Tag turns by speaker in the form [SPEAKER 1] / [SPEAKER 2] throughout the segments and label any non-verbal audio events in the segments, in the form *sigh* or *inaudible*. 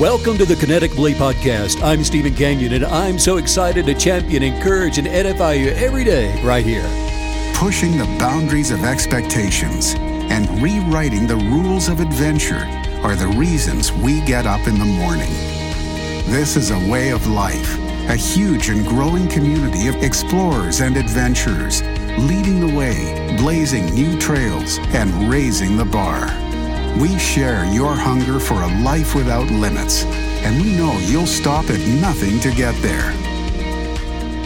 [SPEAKER 1] Welcome to the Kinetic Belief Podcast. I'm Stephen Canyon, and I'm so excited to champion, encourage, and edify you every day right here.
[SPEAKER 2] Pushing the boundaries of expectations and rewriting the rules of adventure are the reasons we get up in the morning. This is a way of life, a huge and growing community of explorers and adventurers, leading the way, blazing new trails, and raising the bar. We share your hunger for a life without limits, and we know you'll stop at nothing to get there.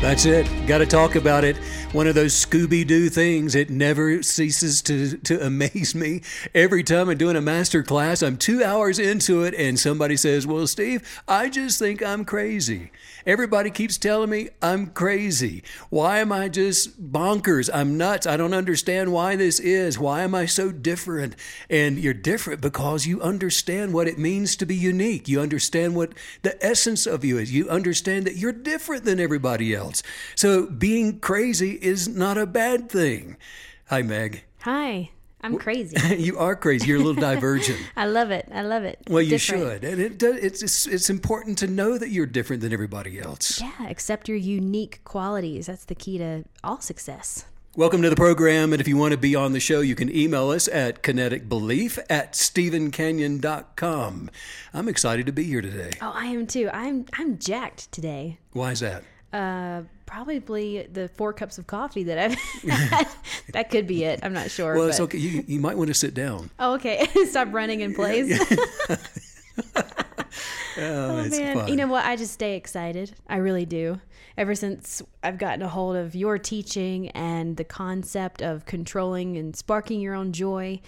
[SPEAKER 1] That's it. Got to talk about it. One of those Scooby Doo things. It never ceases to, to amaze me. Every time I'm doing a master class, I'm two hours into it, and somebody says, Well, Steve, I just think I'm crazy. Everybody keeps telling me I'm crazy. Why am I just bonkers? I'm nuts. I don't understand why this is. Why am I so different? And you're different because you understand what it means to be unique. You understand what the essence of you is. You understand that you're different than everybody else. So being crazy is not a bad thing. Hi, Meg.
[SPEAKER 3] Hi. I'm crazy. *laughs*
[SPEAKER 1] you are crazy. You're a little divergent. *laughs*
[SPEAKER 3] I love it. I love it.
[SPEAKER 1] Well, you should, and it does, it's, it's it's important to know that you're different than everybody else.
[SPEAKER 3] Yeah, accept your unique qualities. That's the key to all success.
[SPEAKER 1] Welcome to the program. And if you want to be on the show, you can email us at kineticbelief at stephencanyon.com. I'm excited to be here today.
[SPEAKER 3] Oh, I am too. I'm I'm jacked today.
[SPEAKER 1] Why is that?
[SPEAKER 3] Uh, probably the four cups of coffee that I've *laughs* had. that could be it. I'm not sure.
[SPEAKER 1] Well, but... it's okay. You, you might want to sit down.
[SPEAKER 3] Oh, okay. *laughs* Stop running in place. *laughs*
[SPEAKER 1] oh,
[SPEAKER 3] oh man. Fun. You know what? I just stay excited. I really do ever since I've gotten a hold of your teaching and the concept of controlling and sparking your own joy.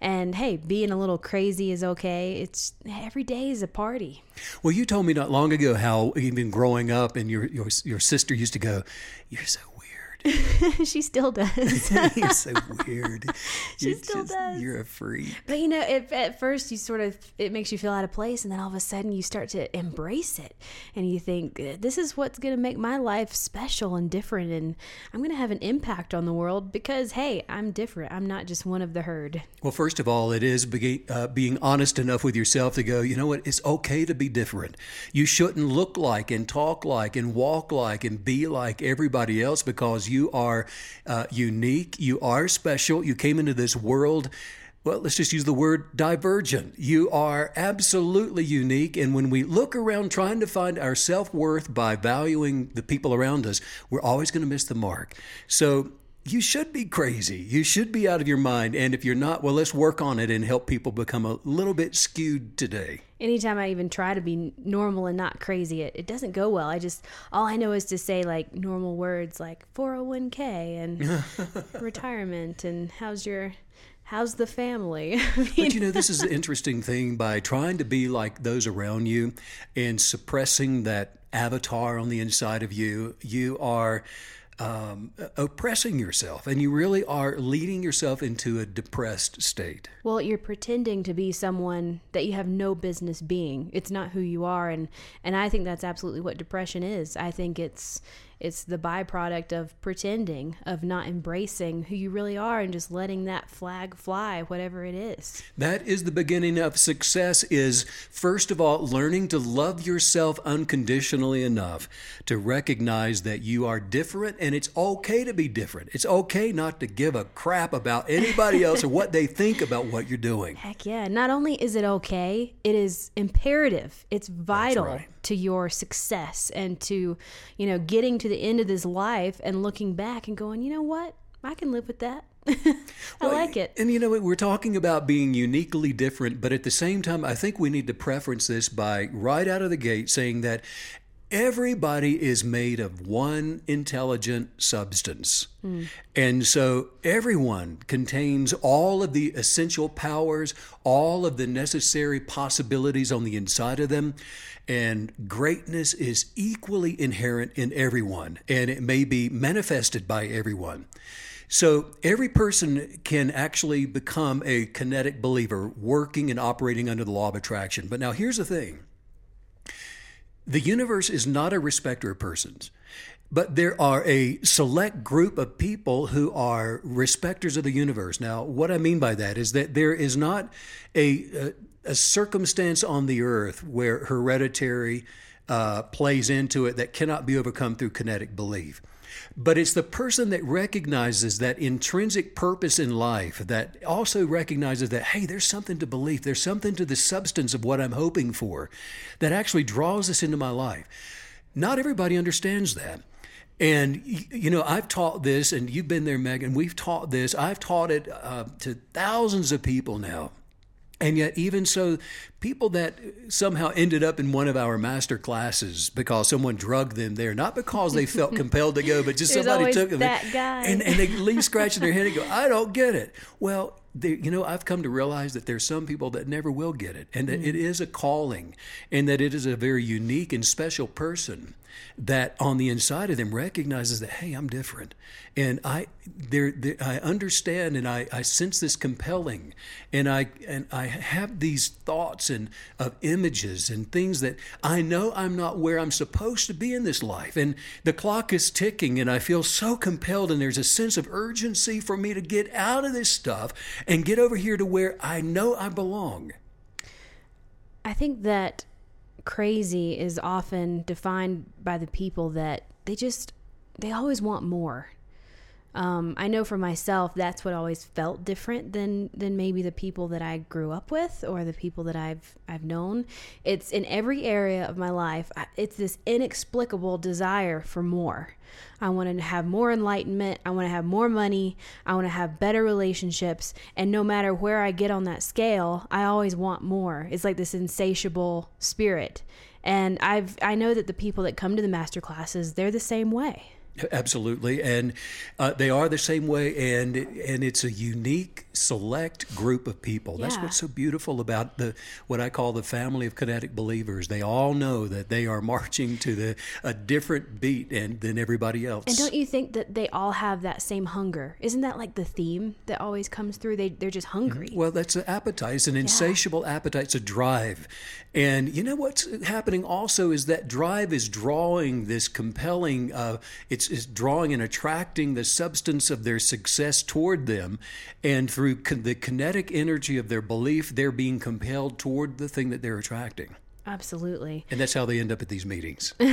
[SPEAKER 3] And hey, being a little crazy is okay. It's every day is a party.
[SPEAKER 1] Well, you told me not long ago how even growing up and your your your sister used to go, "You're so *laughs*
[SPEAKER 3] she still does. *laughs*
[SPEAKER 1] you're so *laughs* weird.
[SPEAKER 3] she you're still just, does.
[SPEAKER 1] You're a freak.
[SPEAKER 3] But you know, if, at first you sort of it makes you feel out of place, and then all of a sudden you start to embrace it, and you think this is what's going to make my life special and different, and I'm going to have an impact on the world because hey, I'm different. I'm not just one of the herd.
[SPEAKER 1] Well, first of all, it is be, uh, being honest enough with yourself to go. You know what? It's okay to be different. You shouldn't look like and talk like and walk like and be like everybody else because you are uh, unique. You are special. You came into this world well, let's just use the word divergent. You are absolutely unique. And when we look around trying to find our self worth by valuing the people around us, we're always going to miss the mark. So you should be crazy. You should be out of your mind. And if you're not, well, let's work on it and help people become a little bit skewed today.
[SPEAKER 3] Anytime I even try to be normal and not crazy, it, it doesn't go well. I just, all I know is to say like normal words like 401k and *laughs* retirement and how's your how's the family? *laughs*
[SPEAKER 1] but you know, this is the interesting thing by trying to be like those around you and suppressing that avatar on the inside of you, you are um, oppressing yourself and you really are leading yourself into a depressed state.
[SPEAKER 3] Well, you're pretending to be someone that you have no business being. It's not who you are and and I think that's absolutely what depression is. I think it's it's the byproduct of pretending, of not embracing who you really are and just letting that flag fly, whatever it is.
[SPEAKER 1] That is the beginning of success is first of all learning to love yourself unconditionally enough to recognize that you are different and it's okay to be different. It's okay not to give a crap about anybody else or what they think about what you're doing.
[SPEAKER 3] Heck yeah. Not only is it okay, it is imperative. It's vital right. To your success and to, you know, getting to the end of this life and looking back and going, you know what? I can live with that. *laughs* I well, like it.
[SPEAKER 1] And you know, we're talking about being uniquely different, but at the same time, I think we need to preference this by right out of the gate saying that everybody is made of one intelligent substance. Mm. And so everyone contains all of the essential powers, all of the necessary possibilities on the inside of them. And greatness is equally inherent in everyone, and it may be manifested by everyone. So every person can actually become a kinetic believer, working and operating under the law of attraction. But now here's the thing the universe is not a respecter of persons. But there are a select group of people who are respecters of the universe. Now, what I mean by that is that there is not a, a circumstance on the earth where hereditary uh, plays into it that cannot be overcome through kinetic belief. But it's the person that recognizes that intrinsic purpose in life, that also recognizes that, hey, there's something to belief, there's something to the substance of what I'm hoping for, that actually draws us into my life. Not everybody understands that. And, you know, I've taught this, and you've been there, Megan. And we've taught this. I've taught it uh, to thousands of people now. And yet, even so, people that somehow ended up in one of our master classes because someone drugged them there, not because they felt *laughs* compelled to go, but just
[SPEAKER 3] There's
[SPEAKER 1] somebody took them.
[SPEAKER 3] that guy.
[SPEAKER 1] And, and they leave *laughs* scratching their head and go, I don't get it. Well, they, you know, I've come to realize that there's some people that never will get it, and that it mm. is a calling, and that it is a very unique and special person that on the inside of them recognizes that hey i'm different. And i there i understand and I, I sense this compelling. And i and i have these thoughts and of images and things that i know i'm not where i'm supposed to be in this life. And the clock is ticking and i feel so compelled and there's a sense of urgency for me to get out of this stuff and get over here to where i know i belong.
[SPEAKER 3] I think that crazy is often defined by the people that they just they always want more. Um, I know for myself that's what always felt different than than maybe the people that I grew up with or the people that I've I've known. It's in every area of my life. It's this inexplicable desire for more. I want to have more enlightenment. I want to have more money. I want to have better relationships. And no matter where I get on that scale, I always want more. It's like this insatiable spirit. And I've I know that the people that come to the master classes, they're the same way.
[SPEAKER 1] Absolutely, and uh, they are the same way, and and it's a unique, select group of people. That's
[SPEAKER 3] Yeah.
[SPEAKER 1] what's so beautiful about the what I call the family of kinetic believers. They all know that they are *laughs* marching to the a different beat and than everybody else.
[SPEAKER 3] And don't you think that they all have that same hunger? Isn't that like the theme that always comes through? They they're just hungry.
[SPEAKER 1] Well, that's an appetite. It's an insatiable appetite. It's a drive. And you know what's happening also is that drive is drawing this compelling, uh, it's, it's drawing and attracting the substance of their success toward them. And through con- the kinetic energy of their belief, they're being compelled toward the thing that they're attracting.
[SPEAKER 3] Absolutely.
[SPEAKER 1] And that's how they end up at these meetings. *laughs*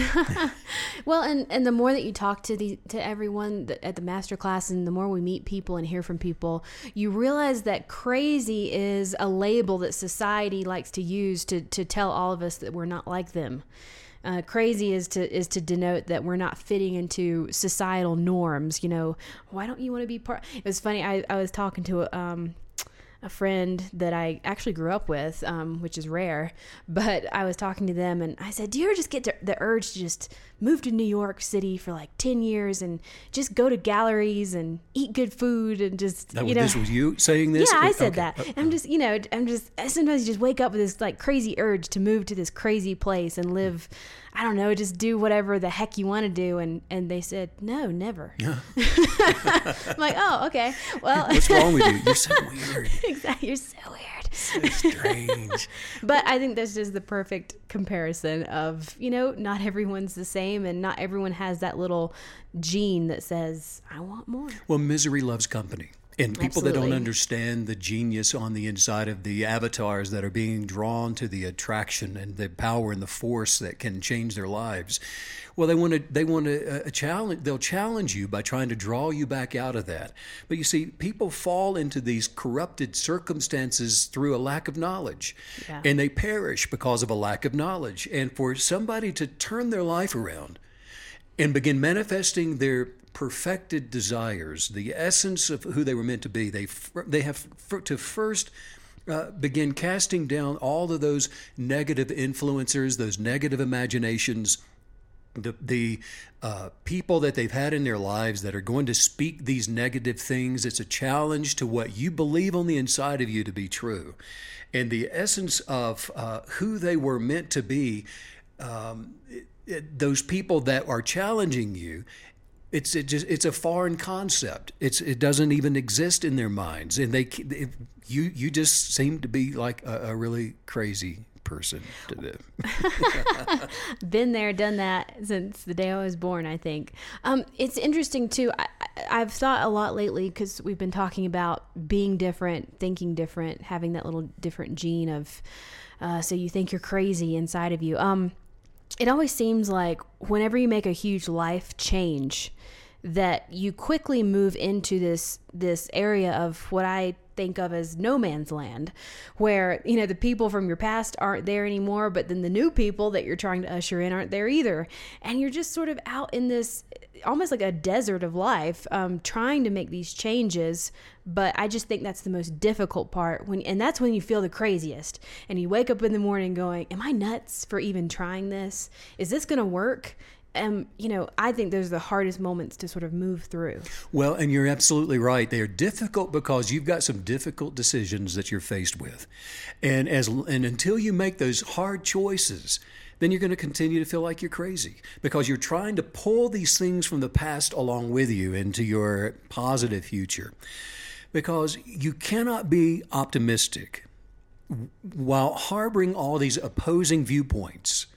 [SPEAKER 3] Well, and and the more that you talk to the to everyone at the master class, and the more we meet people and hear from people, you realize that crazy is a label that society likes to use to to tell all of us that we're not like them. Uh, crazy is to is to denote that we're not fitting into societal norms. You know, why don't you want to be part? It was funny. I I was talking to um a friend that I actually grew up with, um, which is rare. But I was talking to them and I said, Do you ever just get the urge to just move to New York City for like 10 years and just go to galleries and eat good food and just,
[SPEAKER 1] That,
[SPEAKER 3] you know.
[SPEAKER 1] this was you saying this?
[SPEAKER 3] yeah, I said
[SPEAKER 1] Okay.
[SPEAKER 3] that. I'm just, you know, I'm just, sometimes you just wake up with this like crazy urge to move to this crazy place and live, I don't know, just do whatever the heck you want to do. And, and they said, no, never. Yeah. *laughs* I'm like, oh, okay. Well,
[SPEAKER 1] What's wrong with you? You're so *laughs* weird.
[SPEAKER 3] exactly. You're so weird.
[SPEAKER 1] So strange. *laughs*
[SPEAKER 3] But I think that's just the perfect comparison of, you know, not everyone's the same and not everyone has that little gene that says, I want more.
[SPEAKER 1] Well, misery loves company. And people that don't understand the genius on the inside of the avatars that are being drawn to the attraction and the power and the force that can change their lives, well, they want to they want to uh, challenge. They'll challenge you by trying to draw you back out of that. But you see, people fall into these corrupted circumstances through a lack of knowledge,
[SPEAKER 3] Yeah.
[SPEAKER 1] and they perish because of a lack of knowledge. And for somebody to turn their life around and begin manifesting their perfected desires, the essence of who they were meant to be. They they have to first uh, begin casting down all of those negative influencers, those negative imaginations. The, the uh, people that they've had in their lives that are going to speak these negative things, it's a challenge to what you believe on the inside of you to be true. And the essence of uh, who they were meant to be um, it- it- those people that are challenging you it's it just it's a foreign concept it's it doesn't even exist in their minds and they it, you you just seem to be like a, a really crazy person to do. *laughs*
[SPEAKER 3] Been there, done that since the day I was born. I think um, it's interesting too. I, I've thought a lot lately because we've been talking about being different, thinking different, having that little different gene of. Uh, so you think you're crazy inside of you. Um, it always seems like whenever you make a huge life change, that you quickly move into this this area of what I think of as no man's land, where you know the people from your past aren't there anymore, but then the new people that you're trying to usher in aren't there either, and you're just sort of out in this almost like a desert of life, um, trying to make these changes. But I just think that's the most difficult part when, and that's when you feel the craziest, and you wake up in the morning going, "Am I nuts for even trying this? Is this going to work?" Um, you know, I think those are the hardest moments to sort of move through.
[SPEAKER 1] Well, and you're absolutely right. They are difficult because you've got some difficult decisions that you're faced with, and as and until you make those hard choices, then you're going to continue to feel like you're crazy because you're trying to pull these things from the past along with you into your positive future. Because you cannot be optimistic while harboring all these opposing viewpoints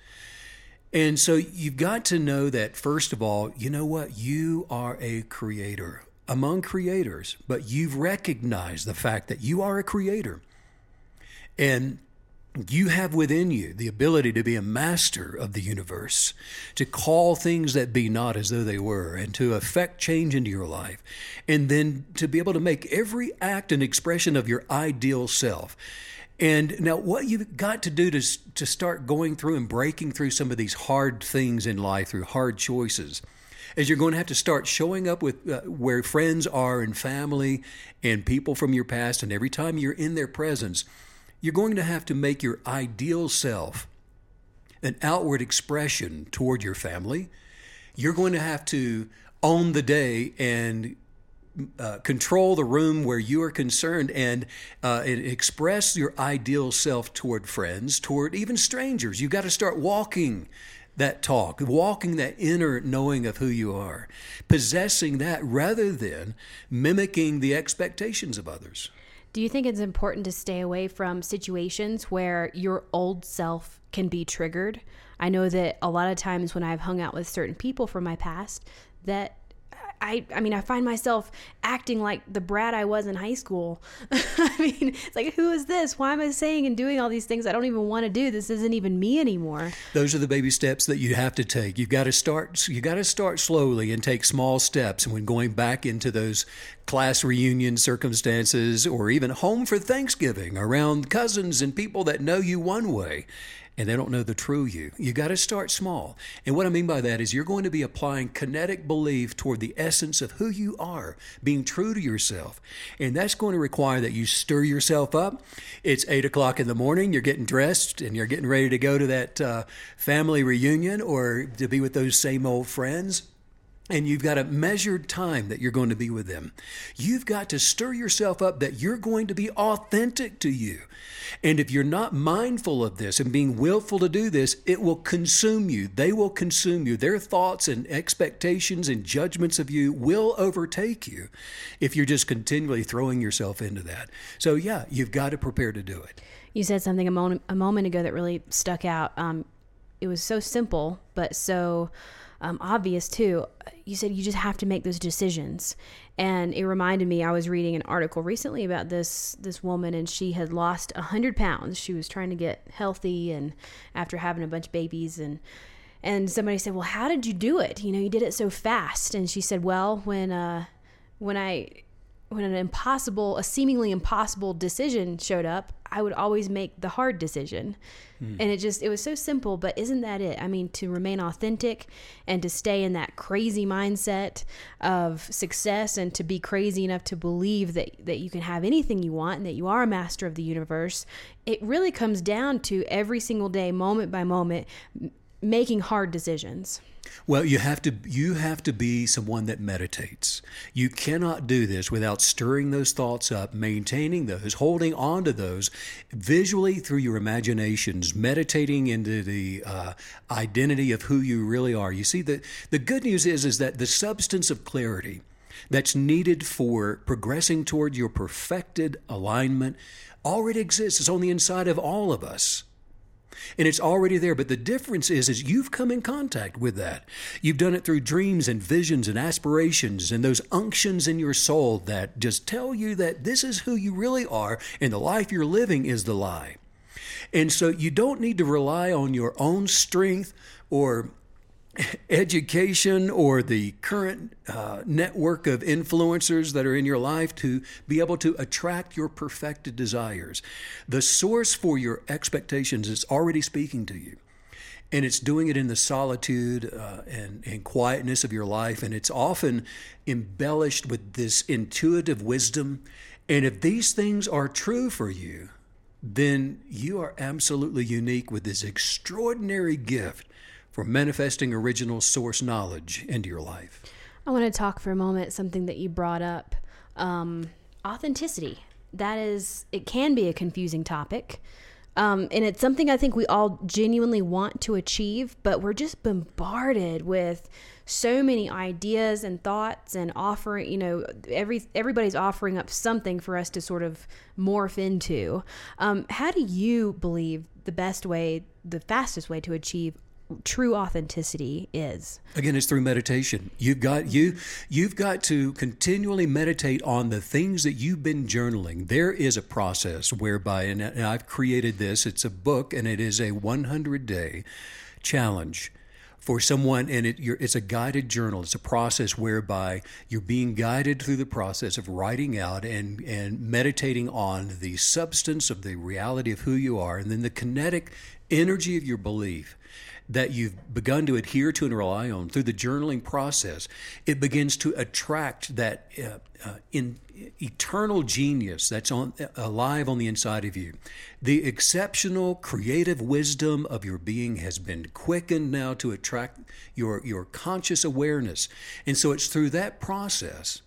[SPEAKER 1] and so you've got to know that, first of all, you know what? You are a creator among creators, but you've recognized the fact that you are a creator. And you have within you the ability to be a master of the universe, to call things that be not as though they were, and to affect change into your life, and then to be able to make every act an expression of your ideal self. And now, what you've got to do to, to start going through and breaking through some of these hard things in life through hard choices is you're going to have to start showing up with uh, where friends are and family and people from your past. And every time you're in their presence, you're going to have to make your ideal self an outward expression toward your family. You're going to have to own the day and uh, control the room where you are concerned and, uh, and express your ideal self toward friends, toward even strangers. You've got to start walking that talk, walking that inner knowing of who you are, possessing that rather than mimicking the expectations of others.
[SPEAKER 3] Do you think it's important to stay away from situations where your old self can be triggered? I know that a lot of times when I've hung out with certain people from my past, that I, I mean, I find myself acting like the brat I was in high school. *laughs* I mean, it's like, who is this? Why am I saying and doing all these things I don't even want to do? This isn't even me anymore.
[SPEAKER 1] Those are the baby steps that you have to take. You've got to start. You got to start slowly and take small steps. And when going back into those class reunion circumstances, or even home for Thanksgiving around cousins and people that know you one way, and they don't know the true you. You got to start small. And what I mean by that is you're going to be applying kinetic belief toward the essence of who you are, being true to yourself. And that's going to require that you stir yourself up. It's eight o'clock in the morning, you're getting dressed and you're getting ready to go to that uh, family reunion or to be with those same old friends and you've got a measured time that you're going to be with them. You've got to stir yourself up that you're going to be authentic to you. And if you're not mindful of this and being willful to do this, it will consume you. They will consume you. Their thoughts and expectations and judgments of you will overtake you if you're just continually throwing yourself into that. So, yeah, you've got to prepare to do it.
[SPEAKER 3] You said something a moment, a moment ago that really stuck out. Um, it was so simple, but so um, obvious too. You said you just have to make those decisions, and it reminded me. I was reading an article recently about this this woman, and she had lost a hundred pounds. She was trying to get healthy, and after having a bunch of babies, and and somebody said, "Well, how did you do it? You know, you did it so fast." And she said, "Well, when uh, when I when an impossible, a seemingly impossible decision showed up, I would always make the hard decision. Mm. And it just, it was so simple, but isn't that it? I mean, to remain authentic and to stay in that crazy mindset of success and to be crazy enough to believe that, that you can have anything you want and that you are a master of the universe, it really comes down to every single day, moment by moment, making hard decisions.
[SPEAKER 1] Well, you have to you have to be someone that meditates. You cannot do this without stirring those thoughts up, maintaining those, holding on to those visually through your imaginations, meditating into the uh, identity of who you really are. You see, the the good news is is that the substance of clarity that's needed for progressing toward your perfected alignment already exists. It's on the inside of all of us. And it's already there. But the difference is, is you've come in contact with that. You've done it through dreams and visions and aspirations and those unctions in your soul that just tell you that this is who you really are, and the life you're living is the lie. And so you don't need to rely on your own strength or education or the current uh, network of influencers that are in your life to be able to attract your perfected desires. The source for your expectations is already speaking to you. And it's doing it in the solitude uh, and, and quietness of your life. And it's often embellished with this intuitive wisdom. And if these things are true for you, then you are absolutely unique with this extraordinary gift for manifesting original source knowledge into your life.
[SPEAKER 3] I want to talk for a moment something that you brought up um, authenticity. That is, it can be a confusing topic. Um, and it's something I think we all genuinely want to achieve, but we're just bombarded with so many ideas and thoughts and offering, you know, every everybody's offering up something for us to sort of morph into. Um, how do you believe the best way, the fastest way to achieve true authenticity is.
[SPEAKER 1] Again it's through meditation. You've got you you've got to continually meditate on the things that you've been journaling. There is a process whereby and i've created this. It's a book and it is a 100 day challenge for someone and it, it's a guided journal. It's a process whereby you're being guided through the process of writing out and, and meditating on the substance of the reality of who you are and then the kinetic energy of your belief that you've begun to adhere to and rely on through the journaling process, it begins to attract that uh, uh, in eternal genius that's on alive on the inside of you. The exceptional creative wisdom of your being has been quickened now to attract your your conscious awareness. And so it's through that process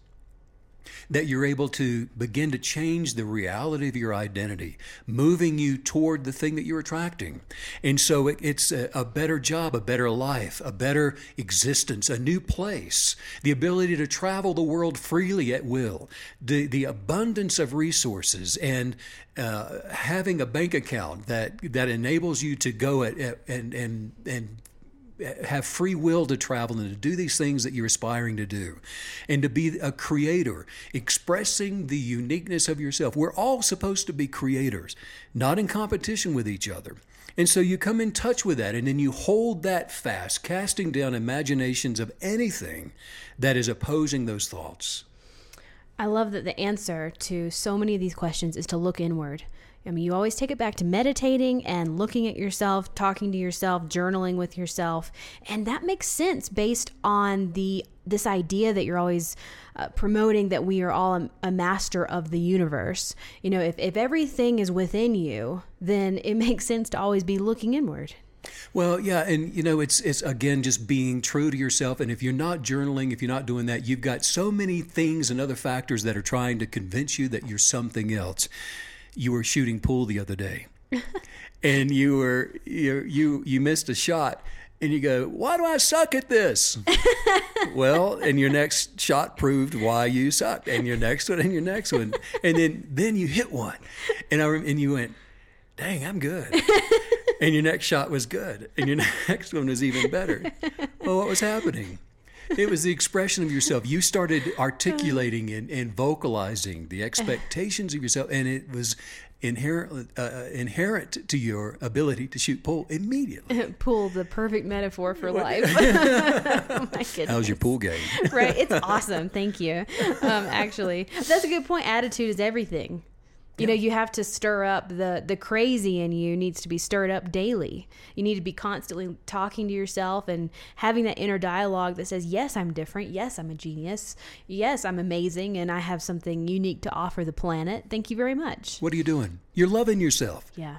[SPEAKER 1] that you're able to begin to change the reality of your identity, moving you toward the thing that you're attracting. And so it, it's a, a better job, a better life, a better existence, a new place, the ability to travel the world freely at will, the, the abundance of resources, and uh, having a bank account that, that enables you to go at, at, and, and, and have free will to travel and to do these things that you're aspiring to do and to be a creator expressing the uniqueness of yourself. We're all supposed to be creators not in competition with each other. And so you come in touch with that and then you hold that fast casting down imaginations of anything that is opposing those thoughts.
[SPEAKER 3] I love that the answer to so many of these questions is to look inward. I mean, you always take it back to meditating and looking at yourself, talking to yourself, journaling with yourself, and that makes sense based on the this idea that you're always uh, promoting that we are all a, a, master of the universe. You know, if if everything is within you, then it *laughs* makes sense to always be looking inward.
[SPEAKER 1] Well, yeah, and you know, it's it's again just being true to yourself. And if you're not journaling, if you're not doing that, you've got so many things and other factors that are trying to convince you that you're something else you were shooting pool the other day, *laughs* and you were you you you missed a shot, and you go, "Why do I suck at this?" *laughs* well, and your next shot proved why you sucked, and your next one, and your next one, and then then you hit one, and I and you went, "Dang, I'm good." *laughs* and your next shot was good, and your next one was even better. Well, what was happening? *laughs* it was the expression of yourself. You started *laughs* articulating and, and vocalizing the expectations of yourself, and it was inherent uh, uh inherent to your ability to shoot pool immediately. *laughs*
[SPEAKER 3] pool, the perfect metaphor for life. oh
[SPEAKER 1] my goodness. How's your pool game?
[SPEAKER 3] right, it's awesome. Thank you. Um, actually, that's a good point. Attitude is everything you know you have to stir up the the crazy in you needs to be stirred up daily. You need to be constantly talking to yourself and having that inner dialogue that says yes i'm different. Yes i'm a genius. Yes i'm amazing and i have something unique to offer the planet. Thank you very much.
[SPEAKER 1] What are you doing? You're loving yourself.
[SPEAKER 3] Yeah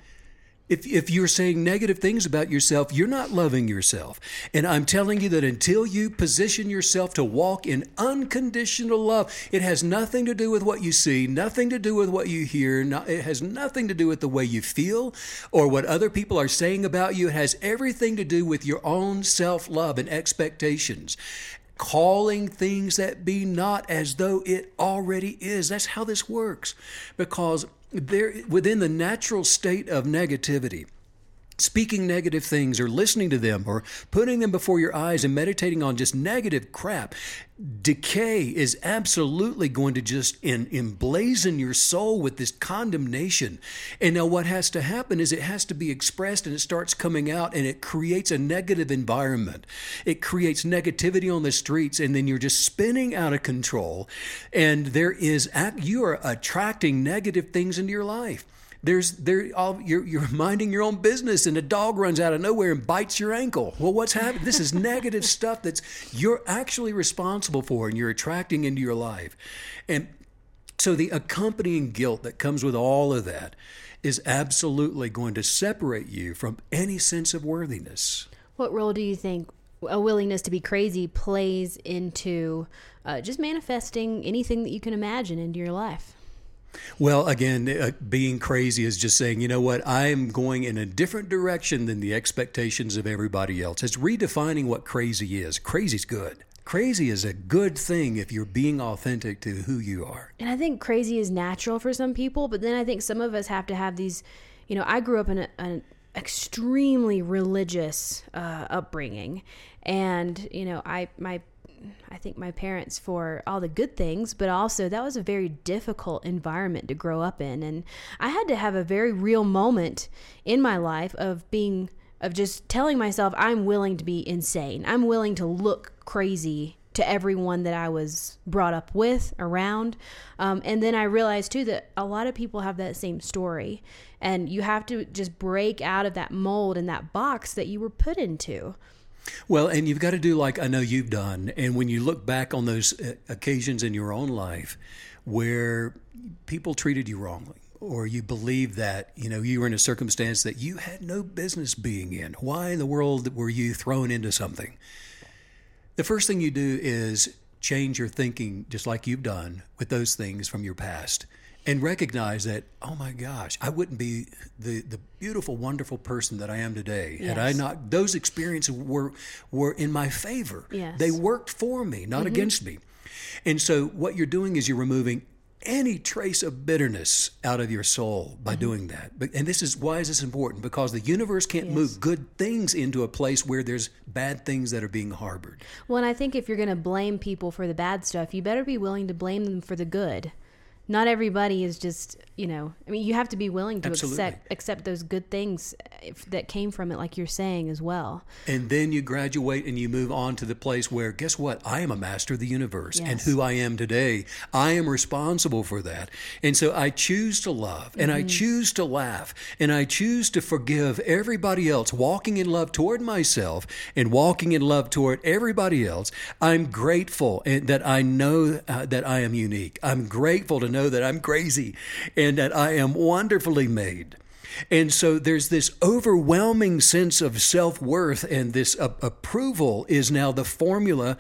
[SPEAKER 1] if, if you're saying negative things about yourself, you're not loving yourself. And I'm telling you that until you position yourself to walk in unconditional love, it has nothing to do with what you see, nothing to do with what you hear, not, it has nothing to do with the way you feel or what other people are saying about you. It has everything to do with your own self love and expectations calling things that be not as though it already is. That's how this works. Because there within the natural state of negativity speaking negative things or listening to them or putting them before your eyes and meditating on just negative crap, decay is absolutely going to just emblazon your soul with this condemnation. And now, what has to happen is it has to be expressed and it starts coming out and it creates a negative environment. It creates negativity on the streets, and then you're just spinning out of control. And there is, you are attracting negative things into your life. There's there all you're you're minding your own business and a dog runs out of nowhere and bites your ankle. Well, what's happening? This is negative *laughs* stuff that's you're actually responsible for and you're attracting into your life. And so the accompanying guilt that comes with all of that is absolutely going to separate you from any sense of worthiness.
[SPEAKER 3] What role do you think a willingness to be crazy plays into uh, just manifesting anything that you can imagine into your life?
[SPEAKER 1] Well, again, uh, being crazy is just saying, you know what, I am going in a different direction than the expectations of everybody else. It's redefining what crazy is. Crazy's good. Crazy is a good thing if you're being authentic to who you are.
[SPEAKER 3] And I think crazy is natural for some people, but then I think some of us have to have these, you know, I grew up in an extremely religious uh, upbringing. And, you know, I, my I think my parents for all the good things, but also that was a very difficult environment to grow up in. And I had to have a very real moment in my life of being, of just telling myself, I'm willing to be insane. I'm willing to look crazy to everyone that I was brought up with around. Um, and then I realized too that a lot of people have that same story. And you have to just break out of that mold and that box that you were put into.
[SPEAKER 1] Well, and you've got to do like I know you've done. And when you look back on those uh, occasions in your own life where people treated you wrongly, or you believe that you know you were in a circumstance that you had no business being in why in the world were you thrown into something the first thing you do is change your thinking just like you've done with those things from your past and recognize that oh my gosh i wouldn't be the the beautiful wonderful person that i am today yes. had i not those experiences were were in my favor
[SPEAKER 3] yes.
[SPEAKER 1] they worked for me not mm-hmm. against me and so what you're doing is you're removing any trace of bitterness out of your soul by mm-hmm. doing that. But, and this is why is this important? Because the universe can't yes. move good things into a place where there's bad things that are being harbored.
[SPEAKER 3] Well, and I think if you're going to blame people for the bad stuff, you better be willing to blame them for the good not everybody is just you know i mean you have to be willing to Absolutely. accept accept those good things if, that came from it like you're saying as well
[SPEAKER 1] and then you graduate and you move on to the place where guess what i am a master of the universe yes. and who i am today i am responsible for that and so i choose to love and mm-hmm. i choose to laugh and i choose to forgive everybody else walking in love toward myself and walking in love toward everybody else i'm grateful that i know uh, that i am unique i'm grateful to know know that I'm crazy and that I am wonderfully made. And so there's this overwhelming sense of self worth, and this uh, approval is now the formula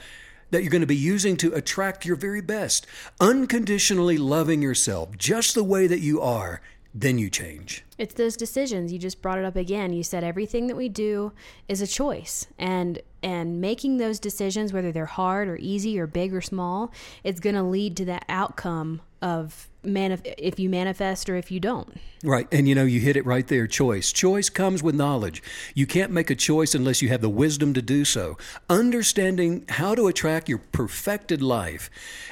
[SPEAKER 1] that you're going to be using to attract your very best. Unconditionally loving yourself just the way that you are, then you change.
[SPEAKER 3] It's those decisions. You just brought it up again. You said everything that we do is a choice. And and making those decisions whether they're hard or easy or big or small, it's going to lead to that outcome of manif- if you manifest or if you don't.
[SPEAKER 1] Right. And you know, you hit it right there choice. Choice comes with knowledge. You can't make a choice unless you have the wisdom to do so. Understanding how to attract your perfected life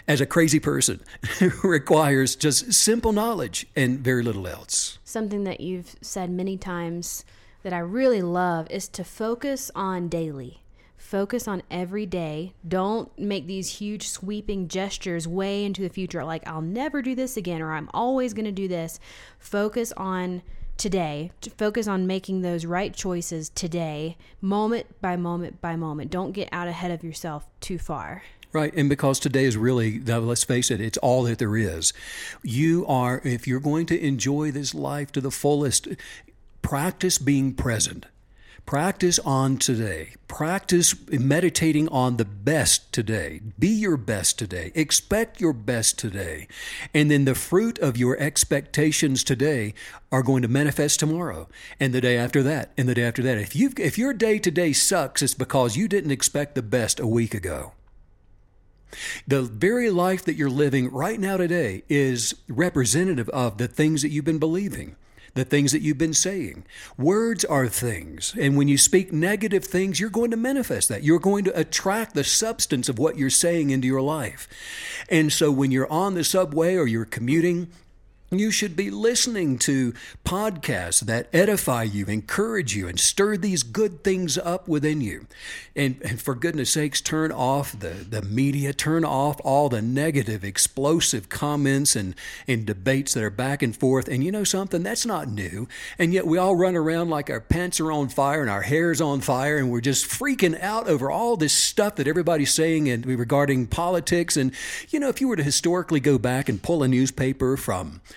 [SPEAKER 1] as a crazy person *laughs* requires just simple knowledge and very little else.
[SPEAKER 3] Something that you've said many times that I really love is to focus on daily focus on every day. Don't make these huge sweeping gestures way into the future, like I'll never do this again or I'm always going to do this. Focus on today. Focus on making those right choices today, moment by moment by moment. Don't get out ahead of yourself too far.
[SPEAKER 1] Right, and because today is really, let's face it, it's all that there is. You are, if you're going to enjoy this life to the fullest, practice being present Practice on today. Practice meditating on the best today. Be your best today. Expect your best today. And then the fruit of your expectations today are going to manifest tomorrow and the day after that and the day after that. If you if your day today sucks, it's because you didn't expect the best a week ago. The very life that you're living right now today is representative of the things that you've been believing the things that you've been saying. Words are things. And when you speak negative things, you're going to manifest that. You're going to attract the substance of what you're saying into your life. And so when you're on the subway or you're commuting, you should be listening to podcasts that edify you, encourage you, and stir these good things up within you. And, and, for goodness sakes, turn off the, the media, turn off all the negative, explosive comments and, and debates that are back and forth. And you know something? That's not new. And yet we all run around like our pants are on fire and our hair's on fire, and we're just freaking out over all this stuff that everybody's saying and regarding politics. And, you know, if you were to historically go back and pull a newspaper from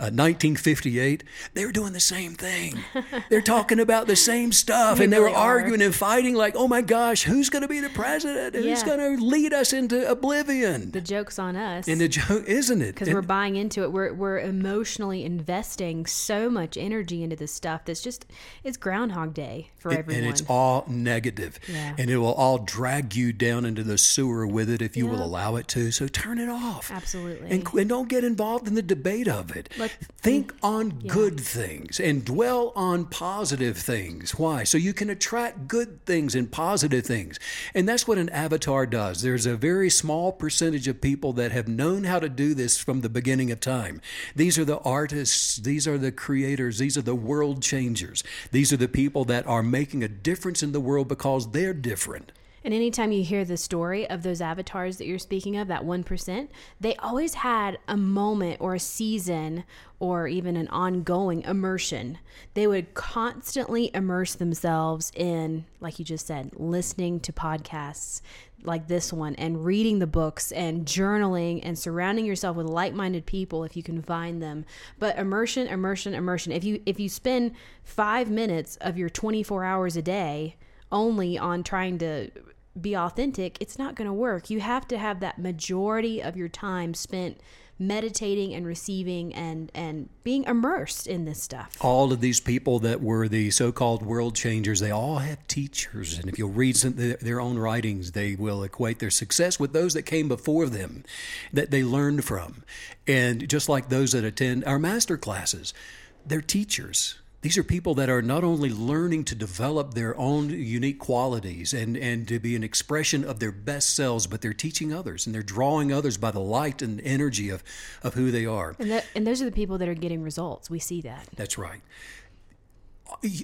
[SPEAKER 1] uh, 1958, they were doing the same thing. They're talking about the same stuff, and they were
[SPEAKER 3] really are.
[SPEAKER 1] arguing and fighting like, "Oh my gosh, who's going to be the president? Who's going to lead us into oblivion?"
[SPEAKER 3] The joke's on us.
[SPEAKER 1] and the joke, isn't it?
[SPEAKER 3] because we're buying into it. We're we're emotionally investing so much energy into this stuff. That's just it's Groundhog Day for
[SPEAKER 1] and-
[SPEAKER 3] everyone.
[SPEAKER 1] and it's all negative,
[SPEAKER 3] Yeah.
[SPEAKER 1] and it will all drag you down into the sewer with it if you will allow it to. So turn it off.
[SPEAKER 3] Absolutely.
[SPEAKER 1] and, and don't get involved in the debate of it. Think on good things and dwell on positive things. Why? So you can attract good things and positive things. And that's what an avatar does. There's a very small percentage of people that have known how to do this from the beginning of time. These are the artists, these are the creators, these are the world changers. These are the people that are making a difference in the world because they're different.
[SPEAKER 3] And anytime you hear the story of those avatars that you're speaking of, that 1%, they always had a moment or a season or even an ongoing immersion. They would constantly immerse themselves in, like you just said, listening to podcasts like this one and reading the books and journaling and surrounding yourself with like-minded people if you can find them but immersion immersion immersion if you if you spend 5 minutes of your 24 hours a day only on trying to be authentic, it's not going to work. You have to have that majority of your time spent meditating and receiving and and being immersed in this stuff.
[SPEAKER 1] all of these people that were the so-called world changers they all have teachers and if you'll read some, their own writings they will equate their success with those that came before them that they learned from and just like those that attend our master classes they're teachers these are people that are not only learning to develop their own unique qualities and, and to be an expression of their best selves, but they're teaching others and they're drawing others by the light and energy of, of who they are.
[SPEAKER 3] And that, and those are the people that are getting results. We see that.
[SPEAKER 1] That's right.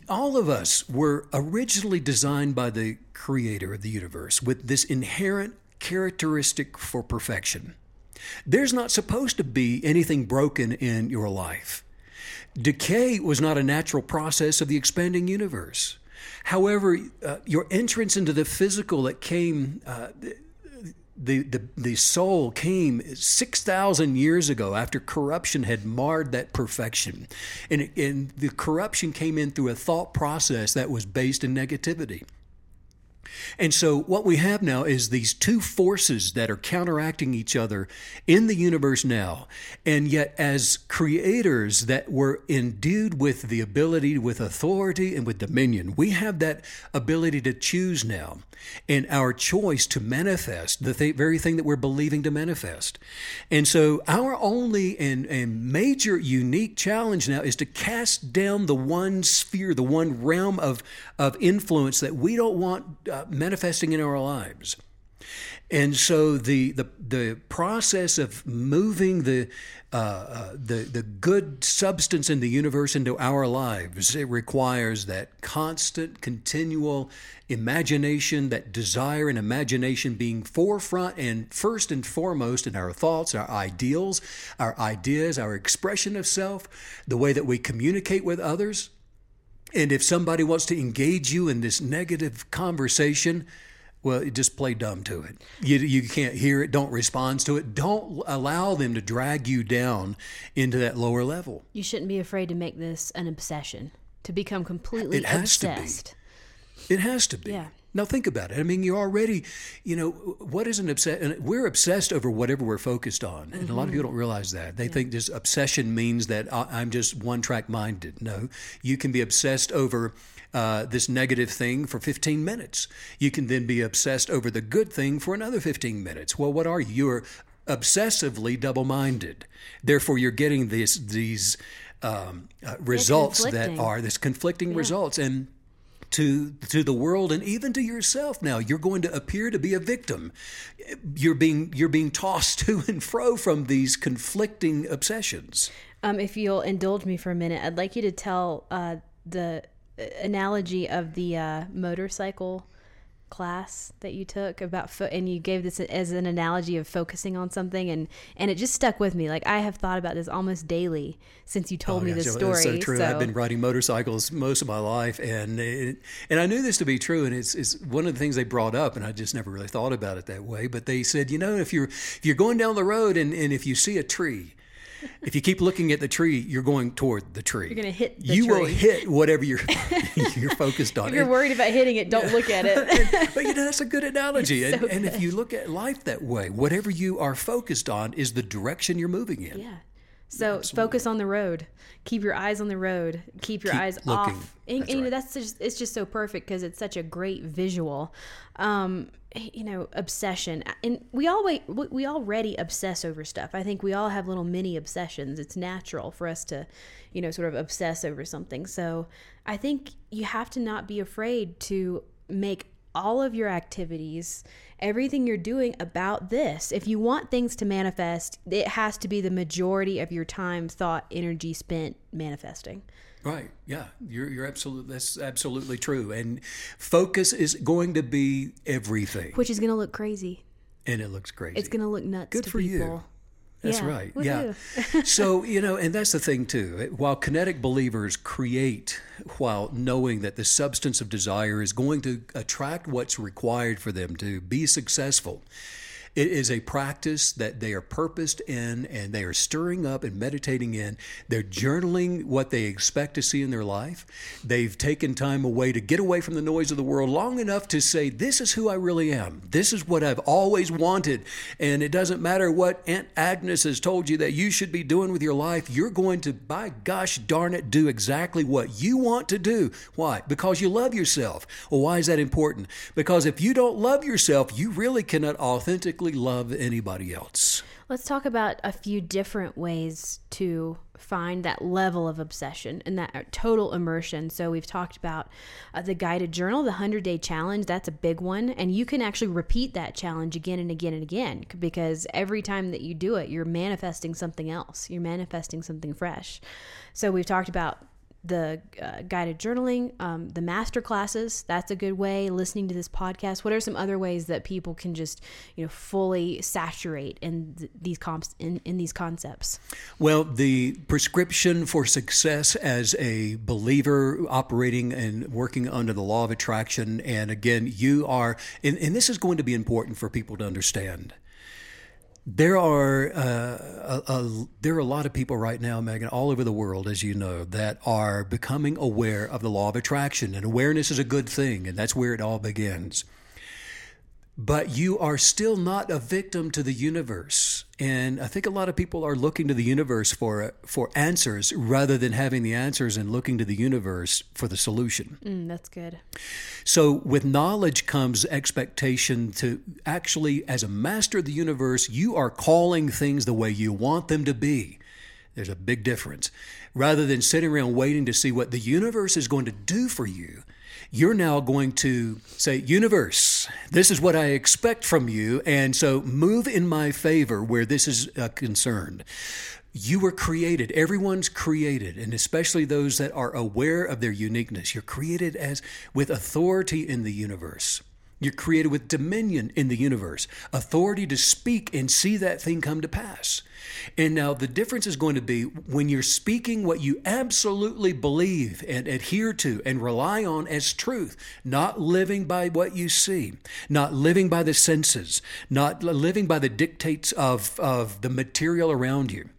[SPEAKER 1] All of us were originally designed by the creator of the universe with this inherent characteristic for perfection. There's not supposed to be anything broken in your life. Decay was not a natural process of the expanding universe. However, uh, your entrance into the physical that came uh, the, the, the soul came 6,000 years ago after corruption had marred that perfection. And, and the corruption came in through a thought process that was based in negativity. And so, what we have now is these two forces that are counteracting each other in the universe now. And yet, as creators that were endued with the ability, with authority, and with dominion, we have that ability to choose now and our choice to manifest the th- very thing that we're believing to manifest. And so, our only and, and major unique challenge now is to cast down the one sphere, the one realm of, of influence that we don't want uh, manifesting in our lives. And so the the the process of moving the uh, uh, the the good substance in the universe into our lives it requires that constant, continual imagination, that desire and imagination being forefront and first and foremost in our thoughts, our ideals, our ideas, our expression of self, the way that we communicate with others. And if somebody wants to engage you in this negative conversation, well, just play dumb to it. You, you can't hear it, don't respond to it. Don't allow them to drag you down into that lower level.
[SPEAKER 3] You shouldn't be afraid to make this an obsession, to become completely
[SPEAKER 1] It has to be.
[SPEAKER 3] obsessed.
[SPEAKER 1] It has to be.
[SPEAKER 3] Yeah.
[SPEAKER 1] Now think about it. I mean, you're already, you know, what is an obsession? We're obsessed over whatever we're focused on, and a lot of people don't realize that. They think this obsession means that I- I'm just one track minded. No, you can be obsessed over. Uh, this negative thing for 15 minutes. You can then be obsessed over the good thing for another 15 minutes. Well, what are you? You're obsessively double minded. Therefore, you're getting this, these um, uh, results that are this conflicting results and to to the world and even to yourself now. You're going to appear to be a victim. You're being you're being tossed *laughs* to and fro from these conflicting obsessions.
[SPEAKER 3] Um, if you'll indulge me for a minute, I'd like you to tell uh, the uh, analogy of the uh, motorcycle class that you took about fo- and you gave this as an analogy of focusing on something and and it just stuck with me like i have thought about this almost daily since you told oh, me
[SPEAKER 1] Oh, Yeah,
[SPEAKER 3] this story
[SPEAKER 1] That's so true.
[SPEAKER 3] so-
[SPEAKER 1] I've been riding motorcycles most of my life, and it, and I knew this to be true. And it's, it's one of the things they brought up, and I just never really thought about it that way. But they said, you know, if you're if you're going down the road and, and if you see a tree. If you keep looking at the tree, you're going toward the tree. You're
[SPEAKER 3] gonna hit the
[SPEAKER 1] you will hit whatever you're *laughs* *laughs* you're focused on.
[SPEAKER 3] if you're worried about hitting it don't look at it *laughs*
[SPEAKER 1] but you know that's a good analogy. And,
[SPEAKER 3] so
[SPEAKER 1] and if you look at life that way, whatever you are focused on is the direction you're moving in.
[SPEAKER 3] Yeah. So focus on the road. Keep your eyes on the road. Keep your
[SPEAKER 1] Keep
[SPEAKER 3] eyes
[SPEAKER 1] looking.
[SPEAKER 3] off. And, and, you know that's just it's just so perfect because it's such a great visual. Um, you know, obsession, and we all wait. We we already obsess over stuff. I think we all have little mini obsessions. It's natural for us to, you know, sort of obsess over something. So I think you have to not be afraid to make all of your activities, everything you're doing about this. If you want things to manifest, it has to be the majority of your time, thought, energy spent manifesting.
[SPEAKER 1] Right. Yeah. You're you're absolutely that's absolutely true. And focus is going to be everything.
[SPEAKER 3] Which is going to look crazy.
[SPEAKER 1] And it looks crazy.
[SPEAKER 3] It's going to look nuts
[SPEAKER 1] Good for you.
[SPEAKER 3] people.
[SPEAKER 1] That's
[SPEAKER 3] Yeah,
[SPEAKER 1] right. Yeah. *laughs* so, you know, and that's the thing too. While kinetic believers create while knowing that the substance of desire is going to attract what's required for them to be successful, it is a practice that they are purposed in and they are stirring up and meditating in. They're journaling what they expect to see in their life. They've taken time away to get away from the noise of the world long enough to say, This is who I really am. This is what I've always wanted. And it doesn't matter what Aunt Agnes has told you that you should be doing with your life. You're going to, by gosh darn it, do exactly what you want to do. Why? Because you love yourself. Well, why is that important? Because if you don't love yourself, you really cannot authentically love anybody else.
[SPEAKER 3] Let's talk about a few different ways to find that level of obsession and that total immersion. So, we've talked about uh, the guided journal, the 100 day challenge. That's a big one. And you can actually repeat that challenge again and again and again because every time that you do it, you're manifesting something else. You're manifesting something fresh. So, we've talked about the uh, guided journaling, um, the master classes. That's a good way. Listening to this podcast. What are some other ways that people can just, you know, fully saturate in th- these comps in, in these concepts?
[SPEAKER 1] Well, the prescription for success as a believer operating and working under the law of attraction, and again, you are, and, and this is going to be important for people to understand. There are uh, a, a, there are a lot of people right now, Megan, all over the world, as you know, that are becoming aware of the law of attraction, and awareness is a good thing, and that's where it all begins. But you are still not a victim to the universe, and I think a lot of people are looking to the universe for for answers rather than having the answers and looking to the universe for the solution.
[SPEAKER 3] Mm, that's good.
[SPEAKER 1] So, with knowledge comes expectation to actually, as a master of the universe, you are calling things the way you want them to be. There's a big difference. Rather than sitting around waiting to see what the universe is going to do for you, you're now going to say, Universe, this is what I expect from you. And so move in my favor where this is uh, concerned. You were created, everyone's created, and especially those that are aware of their uniqueness. You're created as with authority in the universe. You're created with dominion in the universe, authority to speak and see that thing come to pass. And now the difference is going to be when you're speaking what you absolutely believe and adhere to and rely on as truth, not living by what you see, not living by the senses, not living by the dictates of, of the material around you.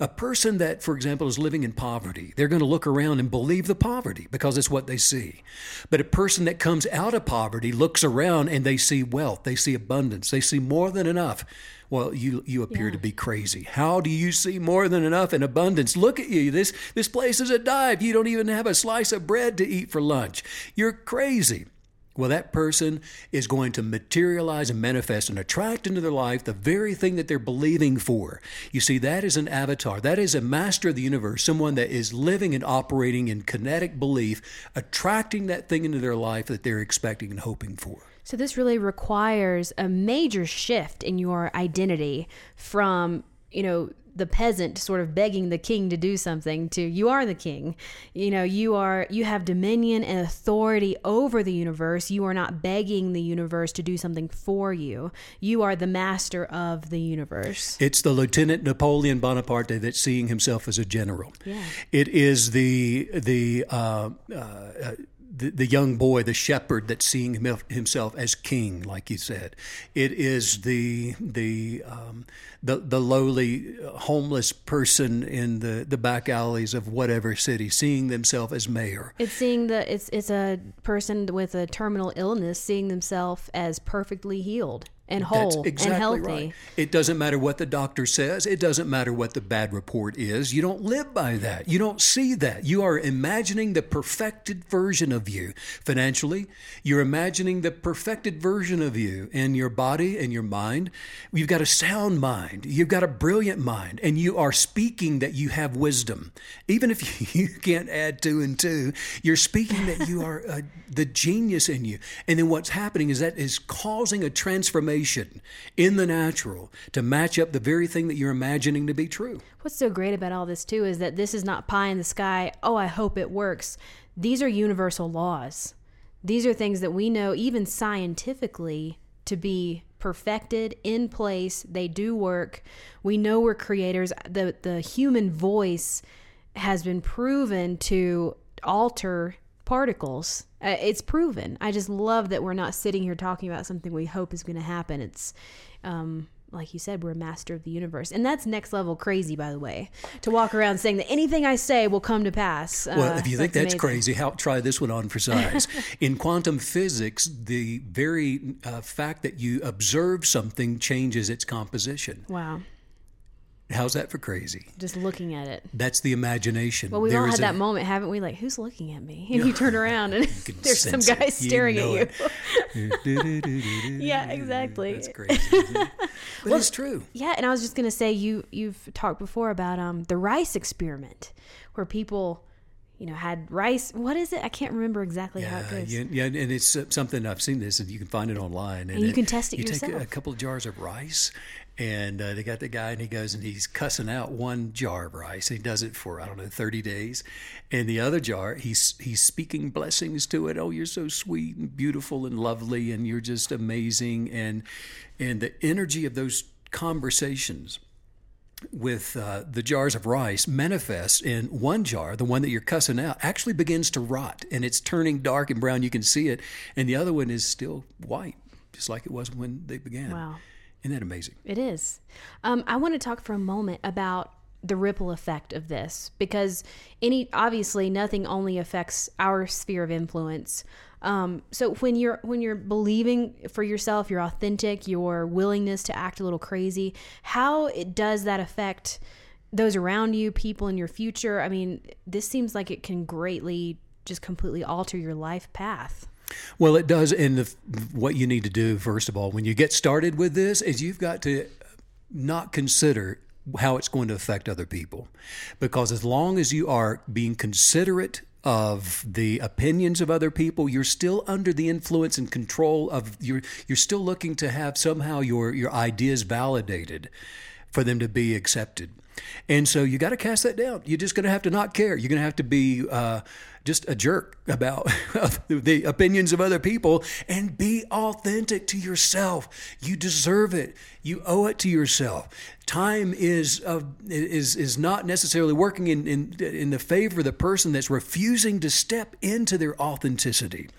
[SPEAKER 1] A person that, for example, is living in poverty, they're going to look around and believe the poverty because it's what they see. But a person that comes out of poverty looks around and they see wealth, they see abundance, they see more than enough. Well, you you appear
[SPEAKER 3] Yeah.
[SPEAKER 1] to be crazy. How do you see more than enough in abundance? Look at you. This this place is a dive. You don't even have a slice of bread to eat for lunch. You're crazy. Well, that person is going to materialize and manifest and attract into their life the very thing that they're believing for. You see, that is an avatar. That is a master of the universe, someone that is living and operating in kinetic belief, attracting that thing into their life that they're expecting and hoping for.
[SPEAKER 3] So this really requires a major shift in your identity from, you know, the peasant sort of begging the king to do something to you are the king. You know you are you have dominion and authority over the universe. You are not begging the universe to do something for you. You are the master of the universe.
[SPEAKER 1] It's the lieutenant napoleon bonaparte that's seeing himself as a general.
[SPEAKER 3] Yeah.
[SPEAKER 1] it is the the uh, uh, the, the young boy, the shepherd that's seeing himself as king, like you said. It is the the um, the, the lowly homeless person in the, the back alleys of whatever city, seeing themselves as mayor.
[SPEAKER 3] It's seeing the it's it's a person with a terminal illness seeing themselves as perfectly healed and whole exactly and healthy. Right.
[SPEAKER 1] It doesn't matter what the doctor says. It doesn't matter what the bad report is. You don't live by that. You don't see that. You are imagining the perfected version of you financially. You're imagining the perfected version of you in your body and your mind. You've got a sound mind. You've got a brilliant mind, and you are speaking that you have wisdom. Even if *laughs* you can't add two and two, you're speaking that you are uh, the genius in you. And then what's happening is that is causing a transformation in the natural to match up the very thing that you're imagining to be true.
[SPEAKER 3] What's so great about all this, too, is that this is not pie in the sky. Oh, I hope it works. These are universal laws. These are things that we know, even scientifically, to be perfected in place. They do work. We know we're creators. The, the human voice has been proven to alter particles. Uh, it's proven. I just love that we're not sitting here talking about something we hope is going to happen. It's, um, like you said, we're a master of the universe. And that's next level crazy, by the way, to walk around saying that anything I say will come to pass.
[SPEAKER 1] Uh, well, if you think that's, that's crazy, how, try this one on for size. *laughs* In quantum physics, the very uh, fact that you observe something changes its composition.
[SPEAKER 3] Wow.
[SPEAKER 1] How's that for crazy?
[SPEAKER 3] Just looking at it.
[SPEAKER 1] That's the imagination.
[SPEAKER 3] Well, we've there all had a, that moment, haven't we? Like, who's looking at me? And you turn around and *laughs* *laughs* there's some guy it. staring you at you. yeah, exactly.
[SPEAKER 1] That's crazy. *laughs* But well, it's true.
[SPEAKER 3] Yeah, and I was just gonna say you you've talked before about um the rice experiment, where people you know, had rice. What is it? I can't remember exactly
[SPEAKER 1] yeah,
[SPEAKER 3] how it goes.
[SPEAKER 1] Yeah, yeah, and it's uh, something I've seen this, and you can find it online.
[SPEAKER 3] And, and you can test it
[SPEAKER 1] you
[SPEAKER 3] yourself.
[SPEAKER 1] take a, a couple of jars of rice, and uh, they got the guy, and he goes and he's cussing out one jar of rice. He does it for I don't know thirty days, and the other jar, he's he's speaking blessings to it. Oh, you're so sweet and beautiful and lovely, and you're just amazing, and and the energy of those conversations with uh, the jars of rice manifests in one jar, the one that you're cussing out, actually begins to rot and it's turning dark and brown. You can see it. And the other one is still white, just like it was when they began.
[SPEAKER 3] Wow.
[SPEAKER 1] Isn't that amazing?
[SPEAKER 3] It is. Um, I want to talk for a moment about the ripple effect of this because any obviously nothing only affects our sphere of influence um, so when you're when you're believing for yourself, you're authentic, your willingness to act a little crazy, how it does that affect those around you, people in your future? I mean, this seems like it can greatly just completely alter your life path.
[SPEAKER 1] Well, it does. And the, what you need to do, first of all, when you get started with this, is you've got to not consider how it's going to affect other people. Because as long as you are being considerate of the opinions of other people you're still under the influence and control of you're you're still looking to have somehow your your ideas validated for them to be accepted and so you got to cast that down you're just going to have to not care you're going to have to be uh, just a jerk about *laughs* the opinions of other people and be authentic to yourself. You deserve it. You owe it to yourself. Time is uh, is is not necessarily working in, in in the favor of the person that's refusing to step into their authenticity.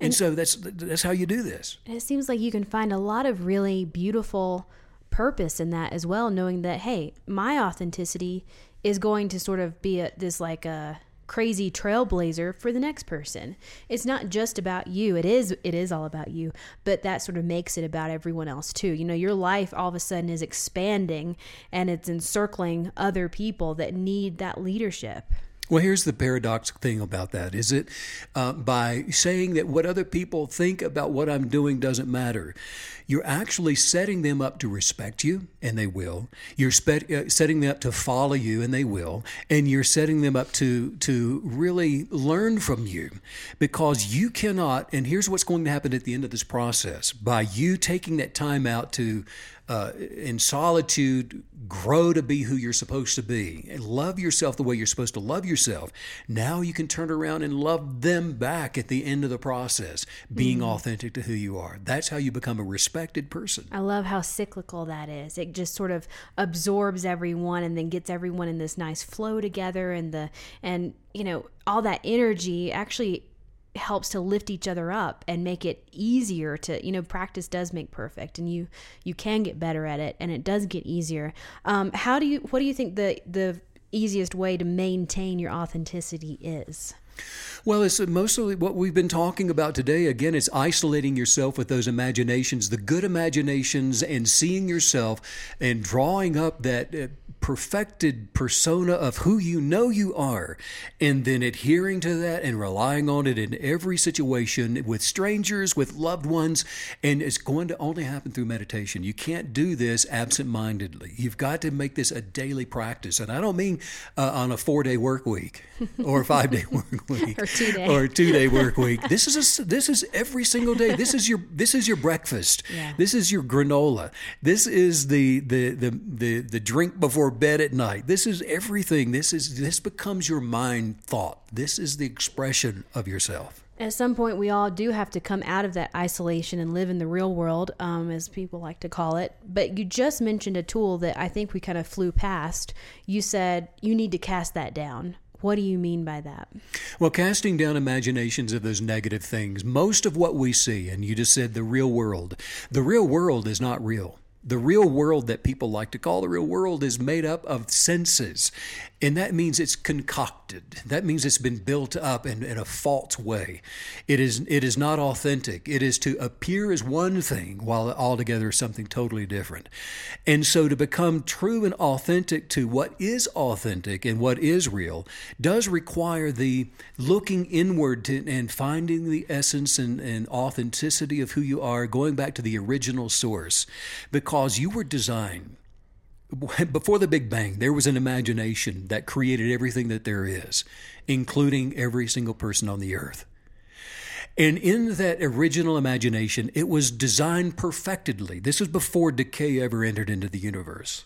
[SPEAKER 1] And, and so that's that's how you do this.
[SPEAKER 3] it seems like you can find a lot of really beautiful purpose in that as well, knowing that hey, my authenticity is going to sort of be a, this like a crazy trailblazer for the next person. It's not just about you. It is it is all about you, but that sort of makes it about everyone else too. You know, your life all of a sudden is expanding and it's encircling other people that need that leadership.
[SPEAKER 1] Well, here's the paradox thing about that is it uh, by saying that what other people think about what I'm doing doesn't matter, you're actually setting them up to respect you, and they will. You're spe- uh, setting them up to follow you, and they will. And you're setting them up to, to really learn from you because you cannot. And here's what's going to happen at the end of this process by you taking that time out to uh, in solitude, grow to be who you're supposed to be, and love yourself the way you're supposed to love yourself. Now you can turn around and love them back at the end of the process, being mm. authentic to who you are. That's how you become a respected person.
[SPEAKER 3] I love how cyclical that is. It just sort of absorbs everyone and then gets everyone in this nice flow together, and the and you know all that energy actually helps to lift each other up and make it easier to you know practice does make perfect and you you can get better at it and it does get easier. Um, how do you what do you think the the easiest way to maintain your authenticity is
[SPEAKER 1] well, it's mostly what we've been talking about today. Again, it's isolating yourself with those imaginations, the good imaginations, and seeing yourself and drawing up that uh, perfected persona of who you know you are, and then adhering to that and relying on it in every situation with strangers, with loved ones. And it's going to only happen through meditation. You can't do this absent mindedly. You've got to make this a daily practice. And I don't mean uh, on a four day work week *laughs* or a five day work week
[SPEAKER 3] or two day
[SPEAKER 1] or two day work *laughs* week. This is a, this is every single day. This is your this is your breakfast. Yeah. This is your granola. This is the the the the, the drink before bed at night. This is everything. This is this becomes your mind thought. This is the expression of yourself.
[SPEAKER 3] At some point, we all do have to come out of that isolation and live in the real world, um, as people like to call it. But you just mentioned a tool that I think we kind of flew past. You said you need to cast that down. What do you mean by that?
[SPEAKER 1] Well, casting down imaginations of those negative things, most of what we see, and you just said the real world, the real world is not real. The real world that people like to call the real world is made up of senses. And that means it's concocted. That means it's been built up in, in a false way. It is, it is not authentic. It is to appear as one thing while altogether something totally different. And so to become true and authentic to what is authentic and what is real does require the looking inward to, and finding the essence and, and authenticity of who you are, going back to the original source, because you were designed *laughs* before the Big Bang, there was an imagination that created everything that there is, including every single person on the earth. And in that original imagination, it was designed perfectly. This was before decay ever entered into the universe.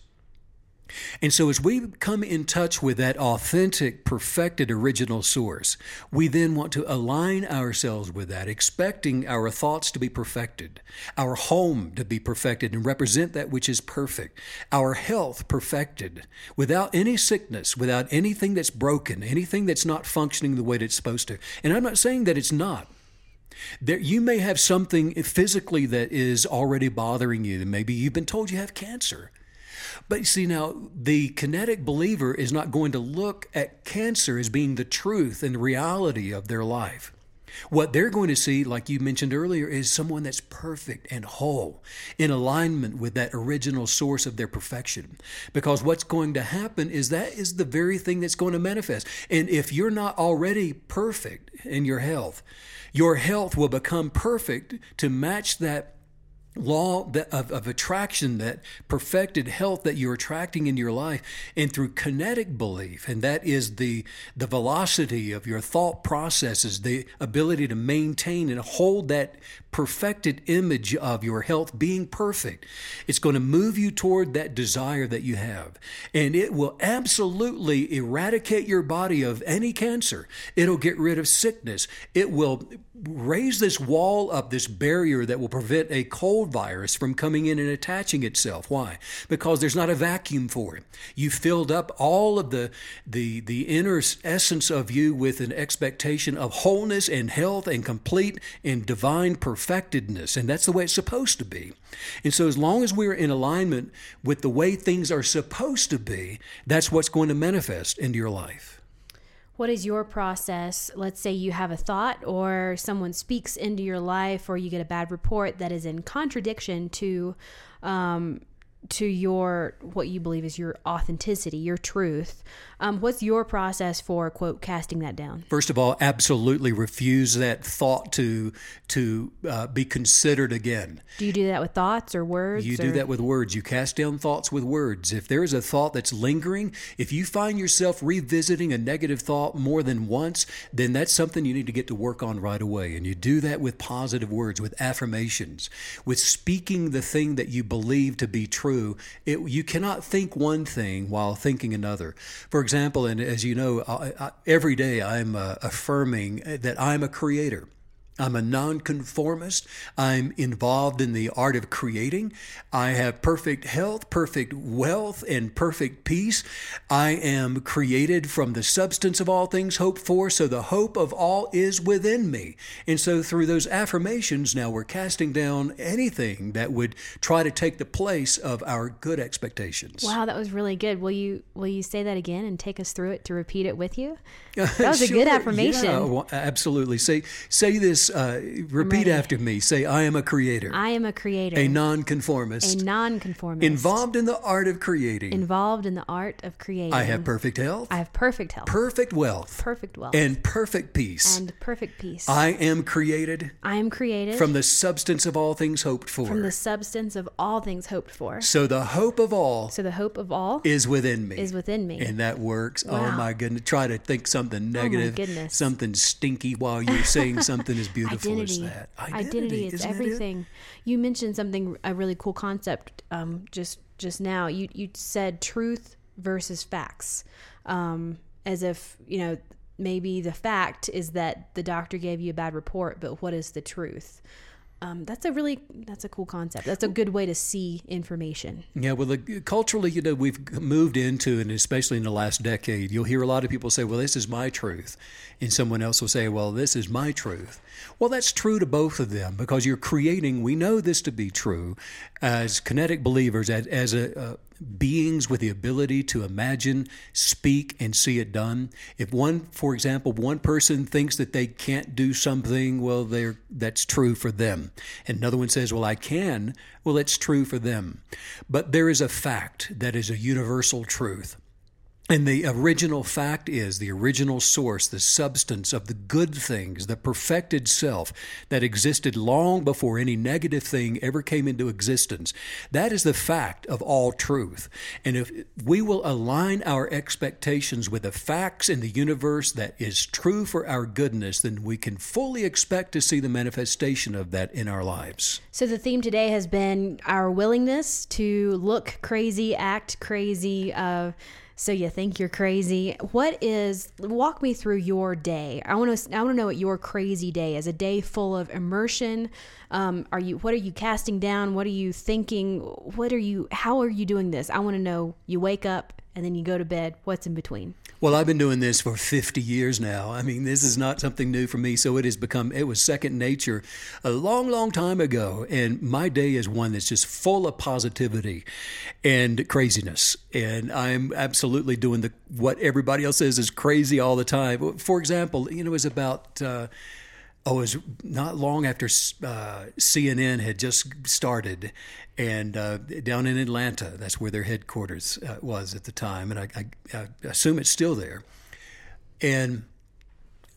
[SPEAKER 1] And so, as we come in touch with that authentic, perfected original source, we then want to align ourselves with that, expecting our thoughts to be perfected, our home to be perfected and represent that which is perfect, our health perfected, without any sickness, without anything that's broken, anything that's not functioning the way that it's supposed to. And I'm not saying that it's not. There, you may have something physically that is already bothering you. Maybe you've been told you have cancer. But see, now the kinetic believer is not going to look at cancer as being the truth and the reality of their life. What they're going to see, like you mentioned earlier, is someone that's perfect and whole, in alignment with that original source of their perfection. Because what's going to happen is that is the very thing that's going to manifest. And if you're not already perfect in your health, your health will become perfect to match that law of, of attraction, that perfected health that you're attracting in your life, and through kinetic belief, and that is the the velocity of your thought processes, the ability to maintain and hold that perfected image of your health being perfect. It's going to move you toward that desire that you have. And it will absolutely eradicate your body of any cancer. It'll get rid of sickness. It will raise this wall up, this barrier that will prevent a cold virus from coming in and attaching itself. Why? Because there's not a vacuum for it. You filled up all of the, the, the inner essence of you with an expectation of wholeness and health and complete and divine perfection perfectedness, and that's the way it's supposed to be. And so, as long as we're in alignment with the way things are supposed to be, that's what's going to manifest into your life.
[SPEAKER 3] What is your process? Let's say you have a thought, or someone speaks into your life, or you get a bad report that is in contradiction to um, to your what you believe is your authenticity, your truth, um, what's your process for quote casting that down?
[SPEAKER 1] First of all, absolutely refuse that thought to to uh, be considered again.
[SPEAKER 3] Do you do that with thoughts or words?
[SPEAKER 1] You
[SPEAKER 3] or?
[SPEAKER 1] do that with words. You cast down thoughts with words. If there is a thought that's lingering, if you find yourself revisiting a negative thought more than once, then that's something you need to get to work on right away. And you do that with positive words, with affirmations, with speaking the thing that you believe to be true. It, you cannot think one thing while thinking another. For example, and as you know, I, I, every day I'm uh, affirming that I'm a creator. I'm a nonconformist. I'm involved in the art of creating. I have perfect health, perfect wealth, and perfect peace. I am created from the substance of all things hoped for, so the hope of all is within me. And so through those affirmations, now we're casting down anything that would try to take the place of our good expectations.
[SPEAKER 3] Wow, that was really good. Will you will you say that again and take us through it to repeat it with you? *laughs* That was sure, a good affirmation.
[SPEAKER 1] Yeah, well, absolutely. Say say this uh, repeat after me. Say, I am a creator.
[SPEAKER 3] I am a creator.
[SPEAKER 1] A nonconformist.
[SPEAKER 3] A nonconformist.
[SPEAKER 1] Involved in the art of creating.
[SPEAKER 3] Involved in the art of creating.
[SPEAKER 1] I have perfect health.
[SPEAKER 3] I have perfect health.
[SPEAKER 1] Perfect wealth.
[SPEAKER 3] Perfect wealth.
[SPEAKER 1] And perfect peace.
[SPEAKER 3] And perfect peace.
[SPEAKER 1] I am created.
[SPEAKER 3] I am created.
[SPEAKER 1] From the substance of all things hoped for.
[SPEAKER 3] From the substance of all things hoped for.
[SPEAKER 1] So the hope of all.
[SPEAKER 3] So the hope of all.
[SPEAKER 1] Is within me.
[SPEAKER 3] Is within me.
[SPEAKER 1] And that works. Oh
[SPEAKER 3] Wow.
[SPEAKER 1] Oh my goodness. Try to think something negative.
[SPEAKER 3] Oh goodness.
[SPEAKER 1] Something stinky while you're saying something as beautiful
[SPEAKER 3] identity.
[SPEAKER 1] as that.
[SPEAKER 3] Identity, is
[SPEAKER 1] Isn't it?
[SPEAKER 3] everything. You mentioned something a really cool concept um, just just now. You you said truth versus facts, um, as if you know maybe the fact is that the doctor gave you a bad report, but what is the truth? Um, that's a really that's a cool concept. That's a good way to see information.
[SPEAKER 1] Yeah, well, the, culturally, you know, we've moved into, and especially in the last decade, you'll hear a lot of people say, "Well, this is my truth," and someone else will say, "Well, this is my truth." Well, that's true to both of them because you're creating. We know this to be true as kinetic believers, as, as a, uh, beings with the ability to imagine, speak, and see it done. If one, for example, one person thinks that they can't do something, well, they're, that's true for them. And another one says, well, I can. Well, it's true for them. But there is a fact that is a universal truth. And the original fact is the original source, the substance of the good things, the perfected self that existed long before any negative thing ever came into existence. That is the fact of all truth. And if we will align our expectations with the facts in the universe that is true for our goodness, then we can fully expect to see the manifestation of that in our lives.
[SPEAKER 3] So the theme today has been our willingness to look crazy, act crazy. Uh, so you think you're crazy. What is walk me through your day? I want to I want to know what your crazy day is. A day full of immersion. Um, are you what are you casting down? What are you thinking? What are you how are you doing this? I want to know you wake up and then you go to bed. What's in between?
[SPEAKER 1] Well, I've been doing this for 50 years now. I mean, this is not something new for me. So it has become, it was second nature a long, long time ago. And my day is one that's just full of positivity and craziness. And I'm absolutely doing the what everybody else says is crazy all the time. For example, you know, it was about. Uh, Oh, it was not long after uh, CNN had just started, and uh, down in Atlanta, that's where their headquarters uh, was at the time, and I, I, I, assume it's still there. And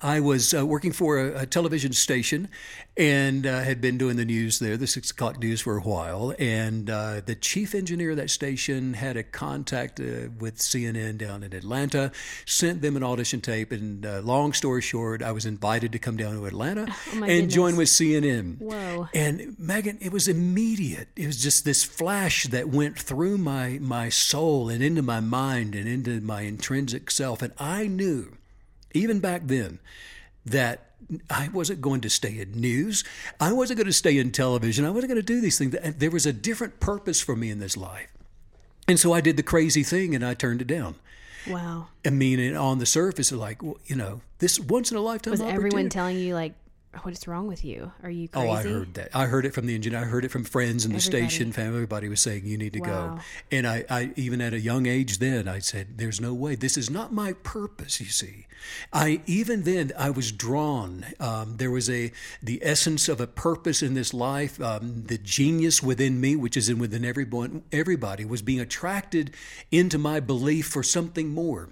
[SPEAKER 1] I was uh, working for a, a, television station and uh, had been doing the news there, the six o'clock news, for a while. And uh, the chief engineer of that station had a contact uh, with CNN down in Atlanta, sent them an audition tape. And uh, long story short, I was invited to come down to Atlanta *laughs*
[SPEAKER 3] oh
[SPEAKER 1] and
[SPEAKER 3] goodness.
[SPEAKER 1] join with CNN.
[SPEAKER 3] Whoa.
[SPEAKER 1] And Megan, it was immediate. It was just this flash that went through my, my soul and into my mind and into my intrinsic self. And I knew even back then, that I wasn't going to stay in news. I wasn't going to stay in television. I wasn't going to do these things. There was a different purpose for me in this life. And so I did the crazy thing and I turned it down.
[SPEAKER 3] Wow.
[SPEAKER 1] I mean, on the surface, like, well, you know, this once in a lifetime
[SPEAKER 3] Was everyone telling you like what is wrong with you? Are you crazy? Oh.
[SPEAKER 1] I heard that. I heard it from the engineer. I heard it from friends in the
[SPEAKER 3] Everybody.
[SPEAKER 1] station. Family, everybody was saying you need to
[SPEAKER 3] Wow.
[SPEAKER 1] go. And I, I, even at a young age, then I said, "There's no way. This is not my purpose." You see, I even then I was drawn. Um, there was a the essence of a purpose in this life. Um, the genius within me, which is in within everyone, everybody, was being attracted into my belief for something more.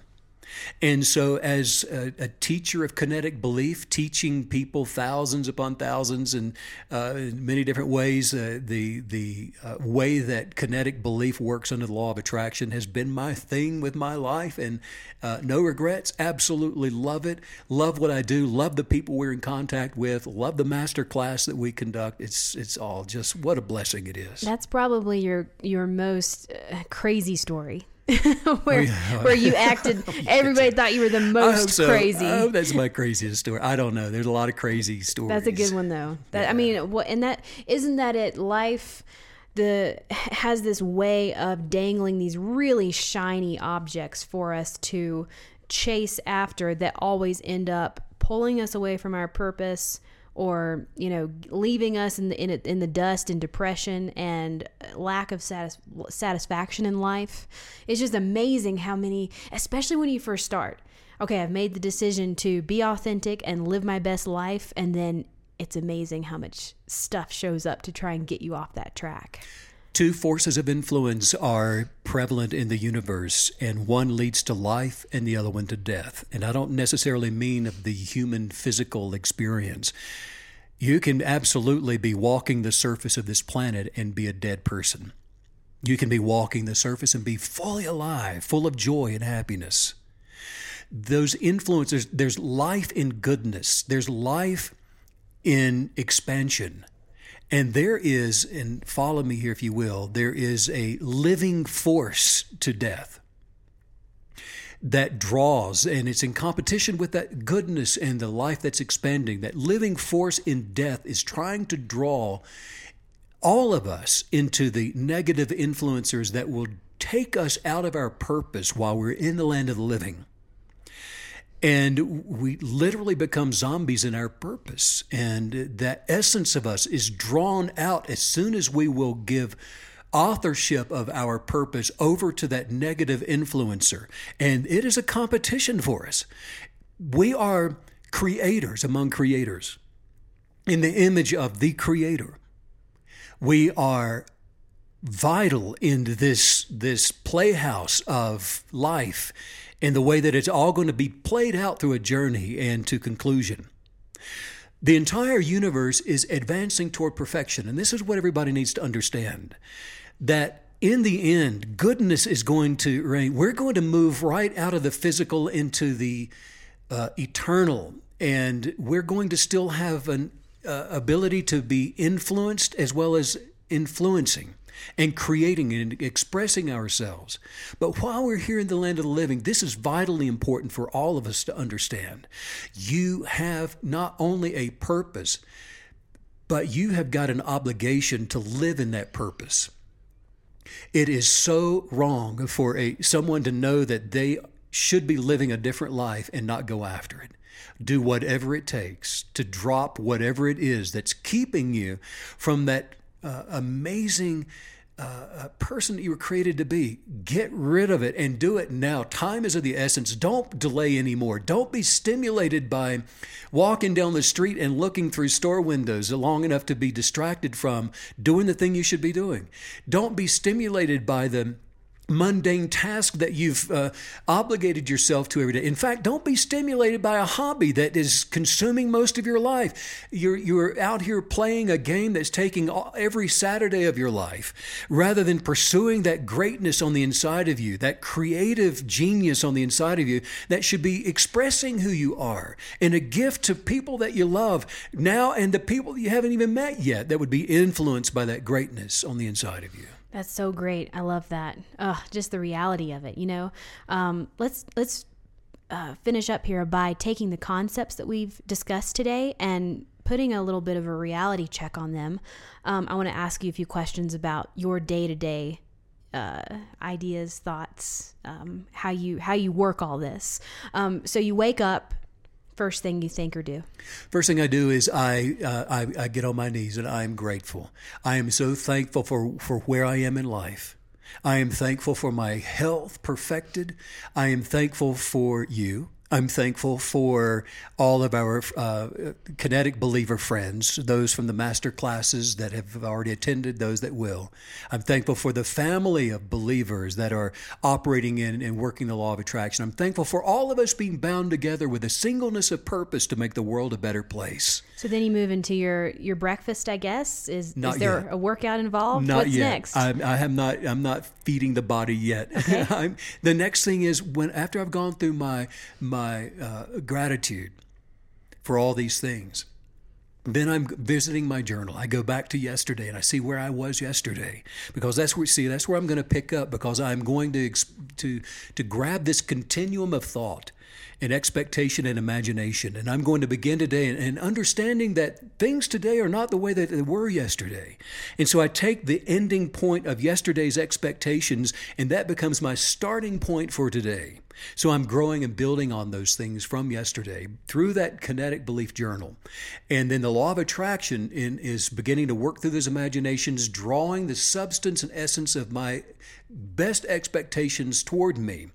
[SPEAKER 1] And so, as a, a teacher of kinetic belief, teaching people thousands upon thousands and uh, in many different ways, uh, the the uh, way that kinetic belief works under the law of attraction has been my thing with my life, and uh, no regrets. Absolutely love it. Love what I do. Love the people we're in contact with. Love the master class that we conduct. It's it's all just what a blessing it is.
[SPEAKER 3] That's probably your your most uh, crazy story. *laughs* where oh, where you acted *laughs* oh, everybody thought you were the most
[SPEAKER 1] so.
[SPEAKER 3] crazy.
[SPEAKER 1] Hope that's my craziest story. I don't know. There's a lot of crazy stories.
[SPEAKER 3] That's a good one though. That I mean, what and that isn't that it life the has this way of dangling these really shiny objects for us to chase after that always end up pulling us away from our purpose or you know leaving us in the in, in the dust and depression and lack of satis- satisfaction in life. It's just amazing how many especially when you first start. Okay i've made the decision to be authentic and live my best life and then it's amazing how much stuff shows up to try and get you off that track
[SPEAKER 1] Two forces of influence are prevalent in the universe, and one leads to life and the other one to death. And I don't necessarily mean of the human physical experience. You can absolutely be walking the surface of this planet and be a dead person. You can be walking the surface and be fully alive, full of joy and happiness. Those influences, there's life in goodness, there's life in expansion. And there is, and follow me here if you will, there is a living force to death that draws, and it's in competition with that goodness and the life that's expanding. That living force in death is trying to draw all of us into the negative influencers that will take us out of our purpose while we're in the land of the living and we literally become zombies in our purpose. And that essence of us is drawn out as soon as we will give authorship of our purpose over to that negative influencer. And it is a competition for us. We are creators among creators. In the image of the creator we are vital in this this playhouse of life in the way that it's all going to be played out through a journey and to conclusion. The entire universe is advancing toward perfection, and this is what everybody needs to understand that in the end, goodness is going to reign. We're going to move right out of the physical into the uh, eternal, and we're going to still have an uh, ability to be influenced as well as influencing and creating and expressing ourselves. But while we're here in the land of the living, this is vitally important for all of us to understand. You have not only a purpose, but you have got an obligation to live in that purpose. It is so wrong for a someone to know that they should be living a different life and not go after it. Do whatever it takes to drop whatever it is that's keeping you from that uh, amazing uh, person that you were created to be. Get rid of it and do it now. Time is of the essence. Don't delay anymore. Don't be stimulated by walking down the street and looking through store windows long enough to be distracted from doing the thing you should be doing. Don't be stimulated by the mundane task that you've uh, obligated yourself to every day. In fact, don't be stimulated by a hobby that is consuming most of your life. You're you're out here playing a game that's taking every Saturday of your life rather than pursuing that greatness on the inside of you, that creative genius on the inside of you that should be expressing who you are and a gift to people that you love now and the people that you haven't even met yet that would be influenced by that greatness on the inside of you.
[SPEAKER 3] That's so great. I love that. Ugh, just the reality of it. You know, um, let's let's uh, finish up here by taking the concepts that we've discussed today and putting a little bit of a reality check on them. Um, I want to ask you a few questions about your day to day ideas, thoughts, um, how you how you work all this. Um, so you wake up first thing you think or do?
[SPEAKER 1] First thing I do is I, uh, I, I get on my knees and I am grateful. I am so thankful for, for where I am in life. I am thankful for my health perfected. I am thankful for you. I'm thankful for all of our uh, kinetic believer friends, those from the master classes that have already attended, those that will. I'm thankful for the family of believers that are operating in and working the law of attraction. I'm thankful for all of us being bound together with a singleness of purpose to make the world a better place.
[SPEAKER 3] So then you move into your your breakfast, I guess. Is
[SPEAKER 1] Not
[SPEAKER 3] is there
[SPEAKER 1] yet.
[SPEAKER 3] a workout involved?
[SPEAKER 1] Not
[SPEAKER 3] What's
[SPEAKER 1] yet.
[SPEAKER 3] next?
[SPEAKER 1] I, I am not. I'm not feeding the body yet. *laughs* I'm, the next thing is when after I've gone through my my uh, gratitude for all these things. Then I'm visiting my journal. I go back to yesterday and I see where I was yesterday because that's where see that's where I'm going to pick up because I'm going to to to grab this continuum of thought and expectation and imagination and I'm going to begin today and, and understanding that things today are not the way that they were yesterday. And so I take the ending point of yesterday's expectations and that becomes my starting point for today. So I'm growing and building on those things from yesterday through that kinetic belief journal. And then the law of attraction in, is beginning to work through those imaginations, drawing the substance and essence of my best expectations toward me.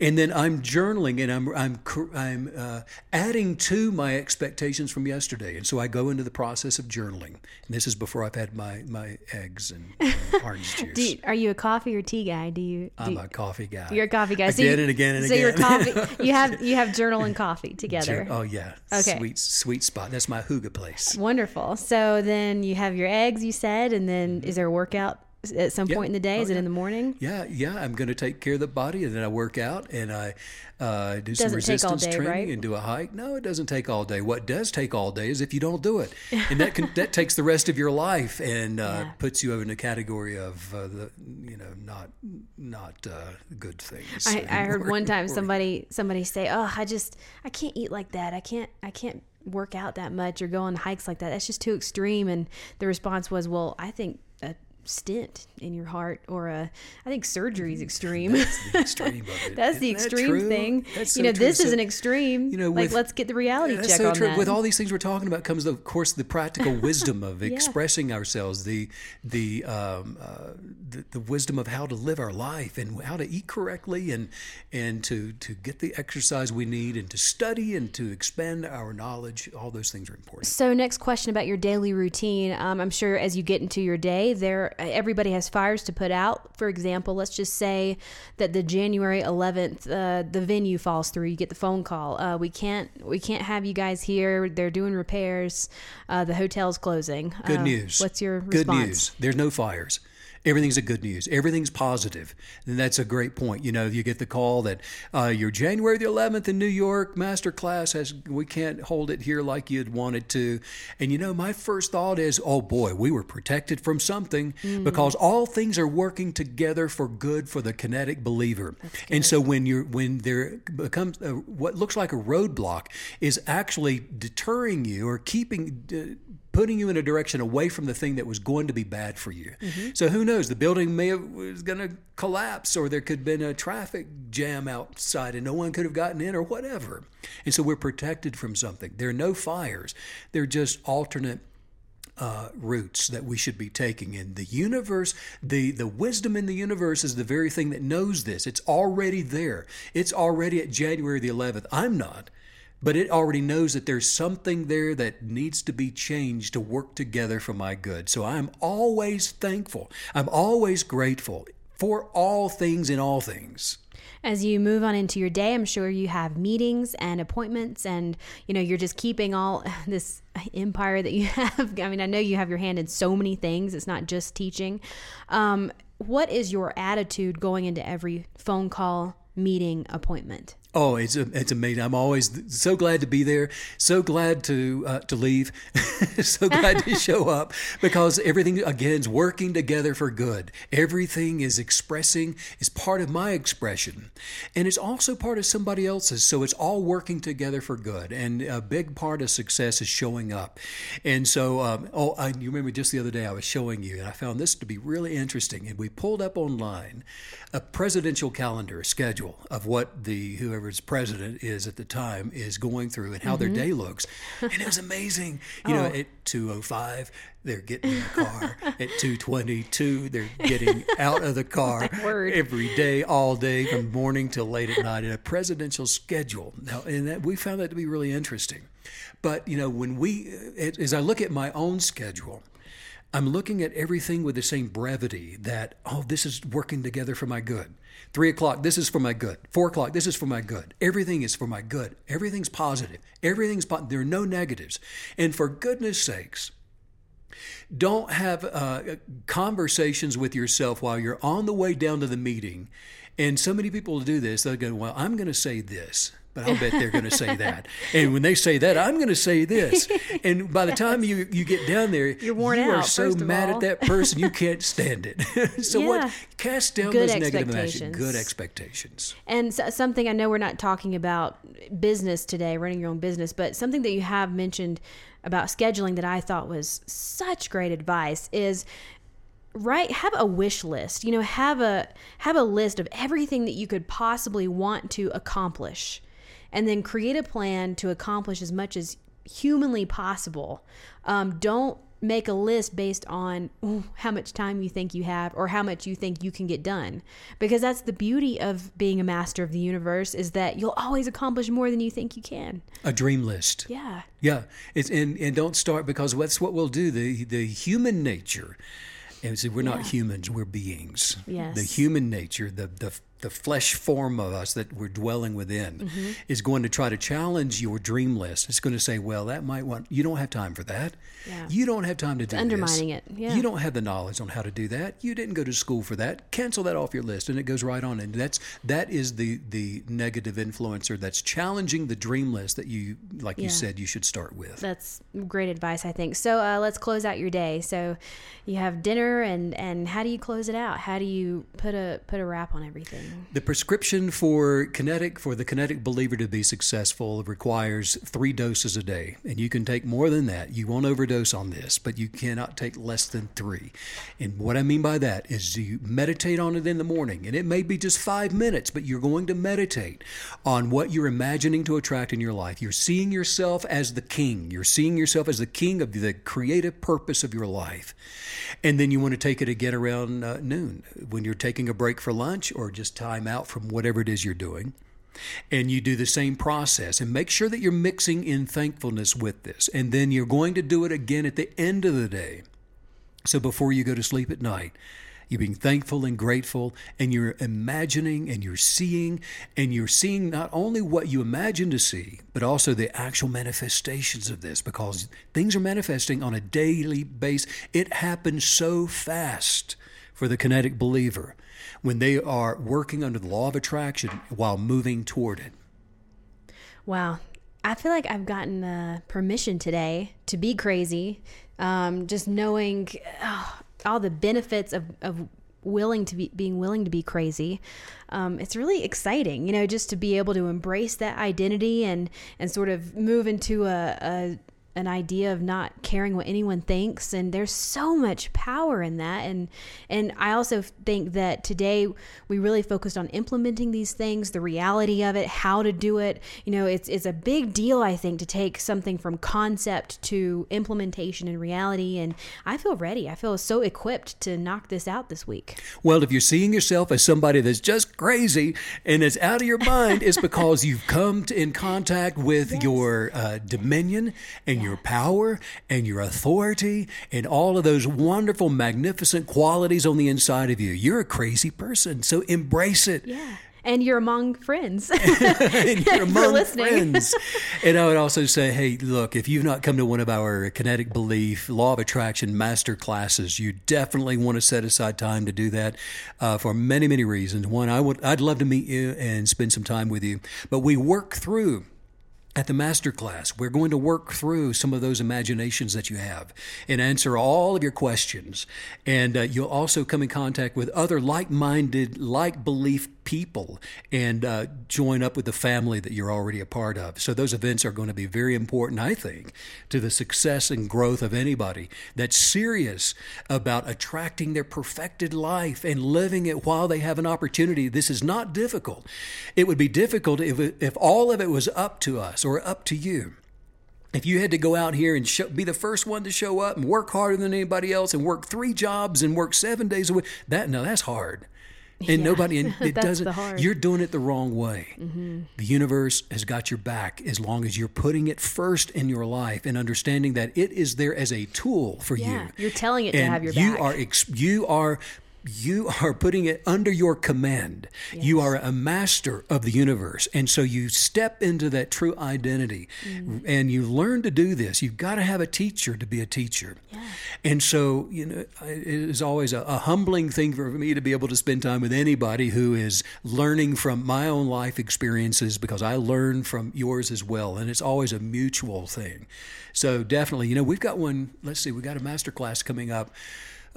[SPEAKER 1] And then I'm journaling and I'm I'm I'm uh, adding to my expectations from yesterday, and so I go into the process of journaling. And this is before I've had my my eggs and, and orange *laughs* juice.
[SPEAKER 3] You, are you a coffee or tea guy? Do you? Do
[SPEAKER 1] I'm
[SPEAKER 3] you-
[SPEAKER 1] a coffee guy.
[SPEAKER 3] you're a coffee guy.
[SPEAKER 1] Again
[SPEAKER 3] you,
[SPEAKER 1] and again and
[SPEAKER 3] so
[SPEAKER 1] again.
[SPEAKER 3] you're coffee. *laughs* You have you have journal and coffee together.
[SPEAKER 1] Oh yeah,
[SPEAKER 3] Okay.
[SPEAKER 1] sweet sweet spot. That's my hygge place.
[SPEAKER 3] Wonderful. So then you have your eggs. You said, and then is there a workout at some
[SPEAKER 1] Yeah.
[SPEAKER 3] point in the day? Is
[SPEAKER 1] Oh,
[SPEAKER 3] it
[SPEAKER 1] yeah.
[SPEAKER 3] in the morning?
[SPEAKER 1] Yeah, yeah. I'm going to take care of the body, and then I work out, and I uh, do some
[SPEAKER 3] Doesn't all
[SPEAKER 1] resistance
[SPEAKER 3] day,
[SPEAKER 1] training,
[SPEAKER 3] right?
[SPEAKER 1] and do a hike. No, it doesn't take all day. What does take all day is if you don't do it, *laughs* and that can, that takes the rest of your life and uh,
[SPEAKER 3] Yeah.
[SPEAKER 1] puts you in a category of uh, the you know not not uh, good things.
[SPEAKER 3] I, I heard one time *laughs* somebody somebody say, "Oh, I just I can't eat like that. I can't I can't work out that much or go on hikes like that. That's just too extreme." And the response was, "Well, I think a stent in your heart or a I think surgery is *laughs* extreme."
[SPEAKER 1] That's the extreme of it. *laughs*
[SPEAKER 3] That's the
[SPEAKER 1] Isn't that
[SPEAKER 3] thing.
[SPEAKER 1] That's
[SPEAKER 3] you know,
[SPEAKER 1] true.
[SPEAKER 3] this is an extreme.
[SPEAKER 1] you know,
[SPEAKER 3] like let's get the reality check
[SPEAKER 1] so
[SPEAKER 3] on
[SPEAKER 1] true.
[SPEAKER 3] that.
[SPEAKER 1] With all these things we're talking about comes, of course, the practical *laughs* wisdom of expressing ourselves, the the, um, uh, the the wisdom of how to live our life and how to eat correctly, and and to to get the exercise we need, and to study and to expand our knowledge. All those things are important.
[SPEAKER 3] So, next question about your daily routine. Um, I'm sure as you get into your day, there everybody has fires to put out. For example, let's just say that the January 11th, uh, the venue falls through. You get the phone call. Uh, we can't we can't have you guys here. They're doing repairs. Uh, the hotel's closing.
[SPEAKER 1] Good
[SPEAKER 3] Uh,
[SPEAKER 1] news.
[SPEAKER 3] What's your response?
[SPEAKER 1] good news? There's no fires. Everything's a good news. Everything's positive, and that's a great point. You know, you get the call that uh, your January the 11th in New York master class has we can't hold it here like you'd wanted to, and you know, my first thought is, oh boy, we were protected from something because all things are working together for good for the kinetic believer. And so when you're when there becomes a, what looks like a roadblock is actually deterring you or keeping. Uh, putting you in a direction away from the thing that was going to be bad for you. So who knows? The building may have was going to collapse, or there could have been a traffic jam outside, and no one could have gotten in, or whatever. And so we're protected from something. There are no fires. They're just alternate uh, routes that we should be taking in the universe the the wisdom in the universe is the very thing that knows this it's already there it's already at january the 11th i'm not but it already knows that there's something there that needs to be changed to work together for my good so i'm always thankful i'm always grateful for all things in all things
[SPEAKER 3] As you move on into your day, I'm sure you have meetings and appointments, and you know you're just keeping all *laughs* this empire that you *laughs* have. I mean, I know you have your hand in so many things. It's not just teaching. Um, what is your attitude going into every phone call, meeting, appointment?
[SPEAKER 1] Oh, it's it's amazing. I'm always so glad to be there. So glad to uh, to leave. *laughs* so glad to *laughs* show up because everything again is working together for good. Everything is expressing is part of my expression, and it's also part of somebody else's. So it's all working together for good. And a big part of success is showing up. And so, um, oh, I, you remember just the other day I was showing you, and I found this to be really interesting. And we pulled up online a presidential calendar a schedule of what the whoever whoever's president is at the time is going through and how their
[SPEAKER 3] Mm-hmm.
[SPEAKER 1] day looks. And it was amazing. You know, *laughs*
[SPEAKER 3] Oh.
[SPEAKER 1] at 205, they're getting in the car. *laughs* at 222, they're getting out of the car every day, all day, from morning till late at night in a presidential schedule. Now, and that, we found that to be really interesting. But, you know, when we, as I look at my own schedule, I'm looking at everything with the same brevity that, oh, this is working together for my good. Three o'clock, this is for my good. Four o'clock, this is for my good. Everything is for my good. Everything's positive. Everything's po- there are no negatives. And for goodness sakes, don't have uh, conversations with yourself while you're on the way down to the meeting. And so many people do this. They'll go, Well, I'm going to say this, but I'll bet they're going to say that. And when they say that, I'm going to say this. And by the time you, you get down there,
[SPEAKER 3] You're worn
[SPEAKER 1] you are
[SPEAKER 3] out,
[SPEAKER 1] so
[SPEAKER 3] first of
[SPEAKER 1] mad
[SPEAKER 3] all.
[SPEAKER 1] at that person, you can't stand it. *laughs* so
[SPEAKER 3] Yeah.
[SPEAKER 1] what? Cast down
[SPEAKER 3] Good
[SPEAKER 1] those negative emotions. Good expectations.
[SPEAKER 3] And so, something I know we're not talking about business today, running your own business, but something that you have mentioned about scheduling that I thought was such great advice is right have a wish list you know have a have a list of everything that you could possibly want to accomplish and then create a plan to accomplish as much as humanly possible um, don't make a list based on ooh, how much time you think you have or how much you think you can get done because that's the beauty of being a master of the universe is that you'll always accomplish more than you think you can
[SPEAKER 1] A dream list.
[SPEAKER 3] yeah
[SPEAKER 1] Yeah, it's and and don't start because that's what we'll do. The the human nature, and see, we're not humans, we're beings.
[SPEAKER 3] Yes.
[SPEAKER 1] The human nature, the the the flesh form of us that we're dwelling within,
[SPEAKER 3] Mm-hmm.
[SPEAKER 1] is going to try to challenge your dream list. It's going to say, well, that might want you don't have time for that.
[SPEAKER 3] Yeah.
[SPEAKER 1] You don't have time to do
[SPEAKER 3] undermining
[SPEAKER 1] this.
[SPEAKER 3] it, yeah.
[SPEAKER 1] You don't have the knowledge on how to do that. You didn't go to school for that. Cancel that off your list, and it goes right on. And that's that is the the negative influencer that's challenging the dream list that you, like you said, you should start with.
[SPEAKER 3] That's great advice, I think. So uh, let's close out your day. So you have dinner, and and how do you close it out? How do you put a put a wrap on everything?
[SPEAKER 1] The prescription for kinetic for the kinetic believer to be successful requires three doses a day, and you can take more than that. You won't overdose on this, but you cannot take less than three. And what I mean by that is you meditate on it in the morning, and it may be just five minutes, but you're going to meditate on what you're imagining to attract in your life. You're seeing yourself as the king. You're seeing yourself as the king of the creative purpose of your life. And then you want to take it again around uh, noon when you're taking a break for lunch or just time out from whatever it is you're doing. And you do the same process and make sure that you're mixing in thankfulness with this. And then you're going to do it again at the end of the day. So before you go to sleep at night, you're being thankful and grateful, and you're imagining and you're seeing, and you're seeing not only what you imagine to see, but also the actual manifestations of this because things are manifesting on a daily basis. It happens so fast for the kinetic believer when they are working under the law of attraction while moving toward it.
[SPEAKER 3] Wow. I feel like I've gotten uh, permission today to be crazy. Um, just knowing oh, all the benefits of, of willing to be being willing to be crazy. Um, it's really exciting, you know, just to be able to embrace that identity and and sort of move into a, a an idea of not caring what anyone thinks and there's so much power in that. And and I also think that today we really focused on implementing these things the reality of it how to do it. You know it's it's a big deal I think to take something from concept to implementation and reality and I feel ready. I feel so equipped to knock this out this week.
[SPEAKER 1] Well, if you're seeing yourself as somebody that's just crazy and it's out of your mind, it's because *laughs* you've come to, in contact with your uh, dominion and your power and your authority and all of those wonderful, magnificent qualities on the inside of you. You're a crazy person, so embrace it.
[SPEAKER 3] yeah and you're among friends *laughs*
[SPEAKER 1] and you're *laughs* among friends. *laughs* And I would also say, hey, look, if you've not come to one of our kinetic belief, law of attraction master classes, you definitely want to set aside time to do that uh, for many, many reasons. One, I would, I'd love to meet you and spend some time with you. But we work through at the master class, we're going to work through some of those imaginations that you have and answer all of your questions. And uh, you'll also come in contact with other like minded, like belief people and uh, join up with the family that you're already a part of. So, those events are going to be very important, I think, to the success and growth of anybody that's serious about attracting their perfected life and living it while they have an opportunity. This is not difficult. It would be difficult if, if all of it was up to us or up to you. If you had to go out here and show, be the first one to show up and work harder than anybody else and work three jobs and work seven days a week, that no, that's hard. And
[SPEAKER 3] Yeah,
[SPEAKER 1] nobody, and *laughs* it
[SPEAKER 3] that's
[SPEAKER 1] doesn't. You're doing it the wrong way. Mm-hmm. The universe has got your back as long as you're putting it first in your life and understanding that it is there as a tool for
[SPEAKER 3] Yeah,
[SPEAKER 1] you.
[SPEAKER 3] you're telling it to have your
[SPEAKER 1] you
[SPEAKER 3] back.
[SPEAKER 1] are ex- you are you are putting it under your command. You are a master of the universe. And so you step into that true identity
[SPEAKER 3] Mm.
[SPEAKER 1] and you learn to do this. You've got to have a teacher to be a teacher. And so, you know, it is always a, a humbling thing for me to be able to spend time with anybody who is learning from my own life experiences because I learn from yours as well. And it's always a mutual thing. So definitely, you know, we've got one, let's see, we've got a master class coming up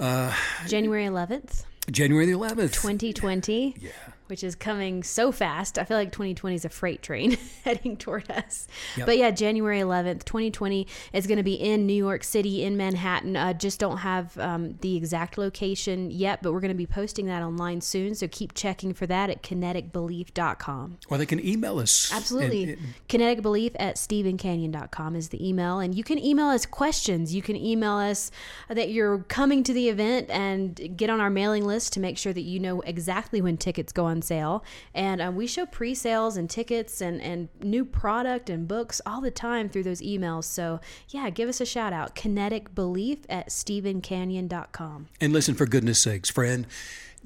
[SPEAKER 1] Uh,
[SPEAKER 3] January 11th,
[SPEAKER 1] January the 11th.
[SPEAKER 3] 2020.
[SPEAKER 1] Yeah.
[SPEAKER 3] Which is coming so fast. I feel like 2020 is a freight train *laughs* heading toward us.
[SPEAKER 1] Yep.
[SPEAKER 3] But yeah, January 11th, 2020 is going to be in New York City, in Manhattan. Uh, just don't have um, the exact location yet, but we're going to be posting that online soon. So keep checking for that at kineticbelief.com.
[SPEAKER 1] Or they can email us.
[SPEAKER 3] Absolutely.
[SPEAKER 1] And- and-
[SPEAKER 3] Kinetic Belief at StephenCanyon.com is the email. And you can email us questions. You can email us that you're coming to the event and get on our mailing list to make sure that you know exactly when tickets go on sale. And um, we show pre sales and tickets and, and new product and books all the time through those emails. So, yeah, give us a shout out. Kinetic Belief at StephenCanyon.com.
[SPEAKER 1] and listen, for goodness sakes, friend,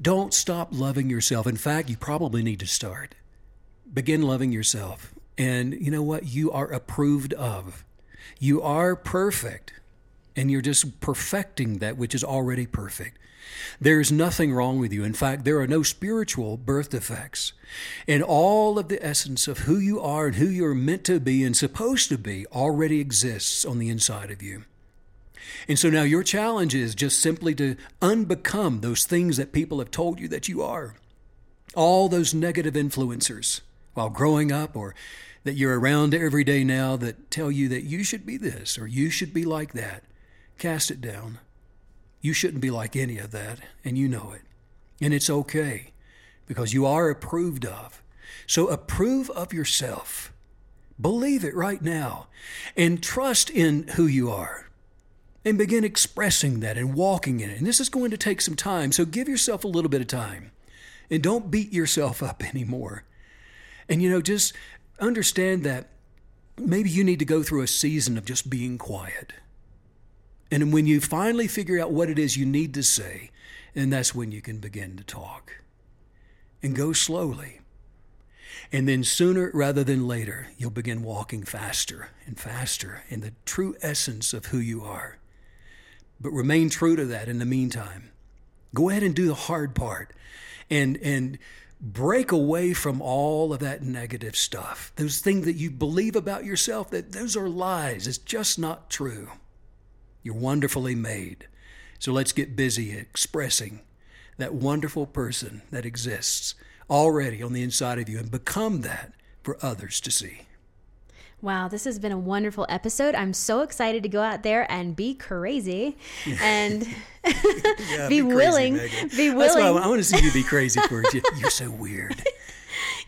[SPEAKER 1] don't stop loving yourself. In fact, you probably need to start. Begin loving yourself. And you know what? You are approved of. You are perfect. And you're just perfecting that which is already perfect. There's nothing wrong with you. In fact, there are no spiritual birth defects. And all of the essence of who you are and who you're meant to be and supposed to be already exists on the inside of you. And so now your challenge is just simply to unbecome those things that people have told you that you are. All those negative influencers while growing up or that you're around every day now that tell you that you should be this or you should be like that. Cast it down. You shouldn't be like any of that, and you know it. And it's okay because you are approved of. So approve of yourself. Believe it right now and trust in who you are and begin expressing that and walking in it. And this is going to take some time, so give yourself a little bit of time and don't beat yourself up *laughs* anymore. And you know, just understand that maybe you need to go through a season of just being quiet. And when you finally figure out what it is you need to say, then that's when you can begin to talk. And go slowly. And then sooner rather than later, you'll begin walking faster and faster in the true essence of who you are. But remain true to that in the meantime. Go ahead and do the hard part and and break away from all of that negative stuff. Those things that you believe about yourself that those are lies. It's just not true. You're wonderfully made. So let's get busy expressing that wonderful person that exists already on the inside of you and become that for others to see.
[SPEAKER 3] Wow, this has been a wonderful episode. I'm so excited to go out there and be crazy *laughs* and
[SPEAKER 1] Yeah, *laughs*
[SPEAKER 3] Be
[SPEAKER 1] crazy,
[SPEAKER 3] willing- be
[SPEAKER 1] That's why I,
[SPEAKER 3] willing.
[SPEAKER 1] want- I want to see you be crazy *laughs* for. You- You're so weird.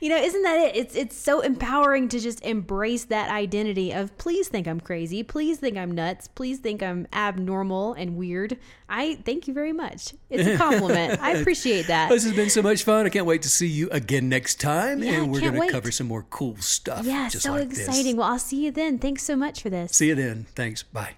[SPEAKER 3] You know, isn't that it? It's it's so empowering to just embrace that identity of please think I'm crazy, please think I'm nuts, please think I'm abnormal and weird. I thank you very much. It's a *laughs* compliment. I appreciate that.
[SPEAKER 1] This has been so much fun. I can't wait to see you again next time.
[SPEAKER 3] Yeah,
[SPEAKER 1] and we're going to cover some more cool stuff.
[SPEAKER 3] Yeah,
[SPEAKER 1] just
[SPEAKER 3] so
[SPEAKER 1] like
[SPEAKER 3] exciting.
[SPEAKER 1] This.
[SPEAKER 3] Well, I'll see you then. Thanks so much for this.
[SPEAKER 1] See you then. Thanks. Bye.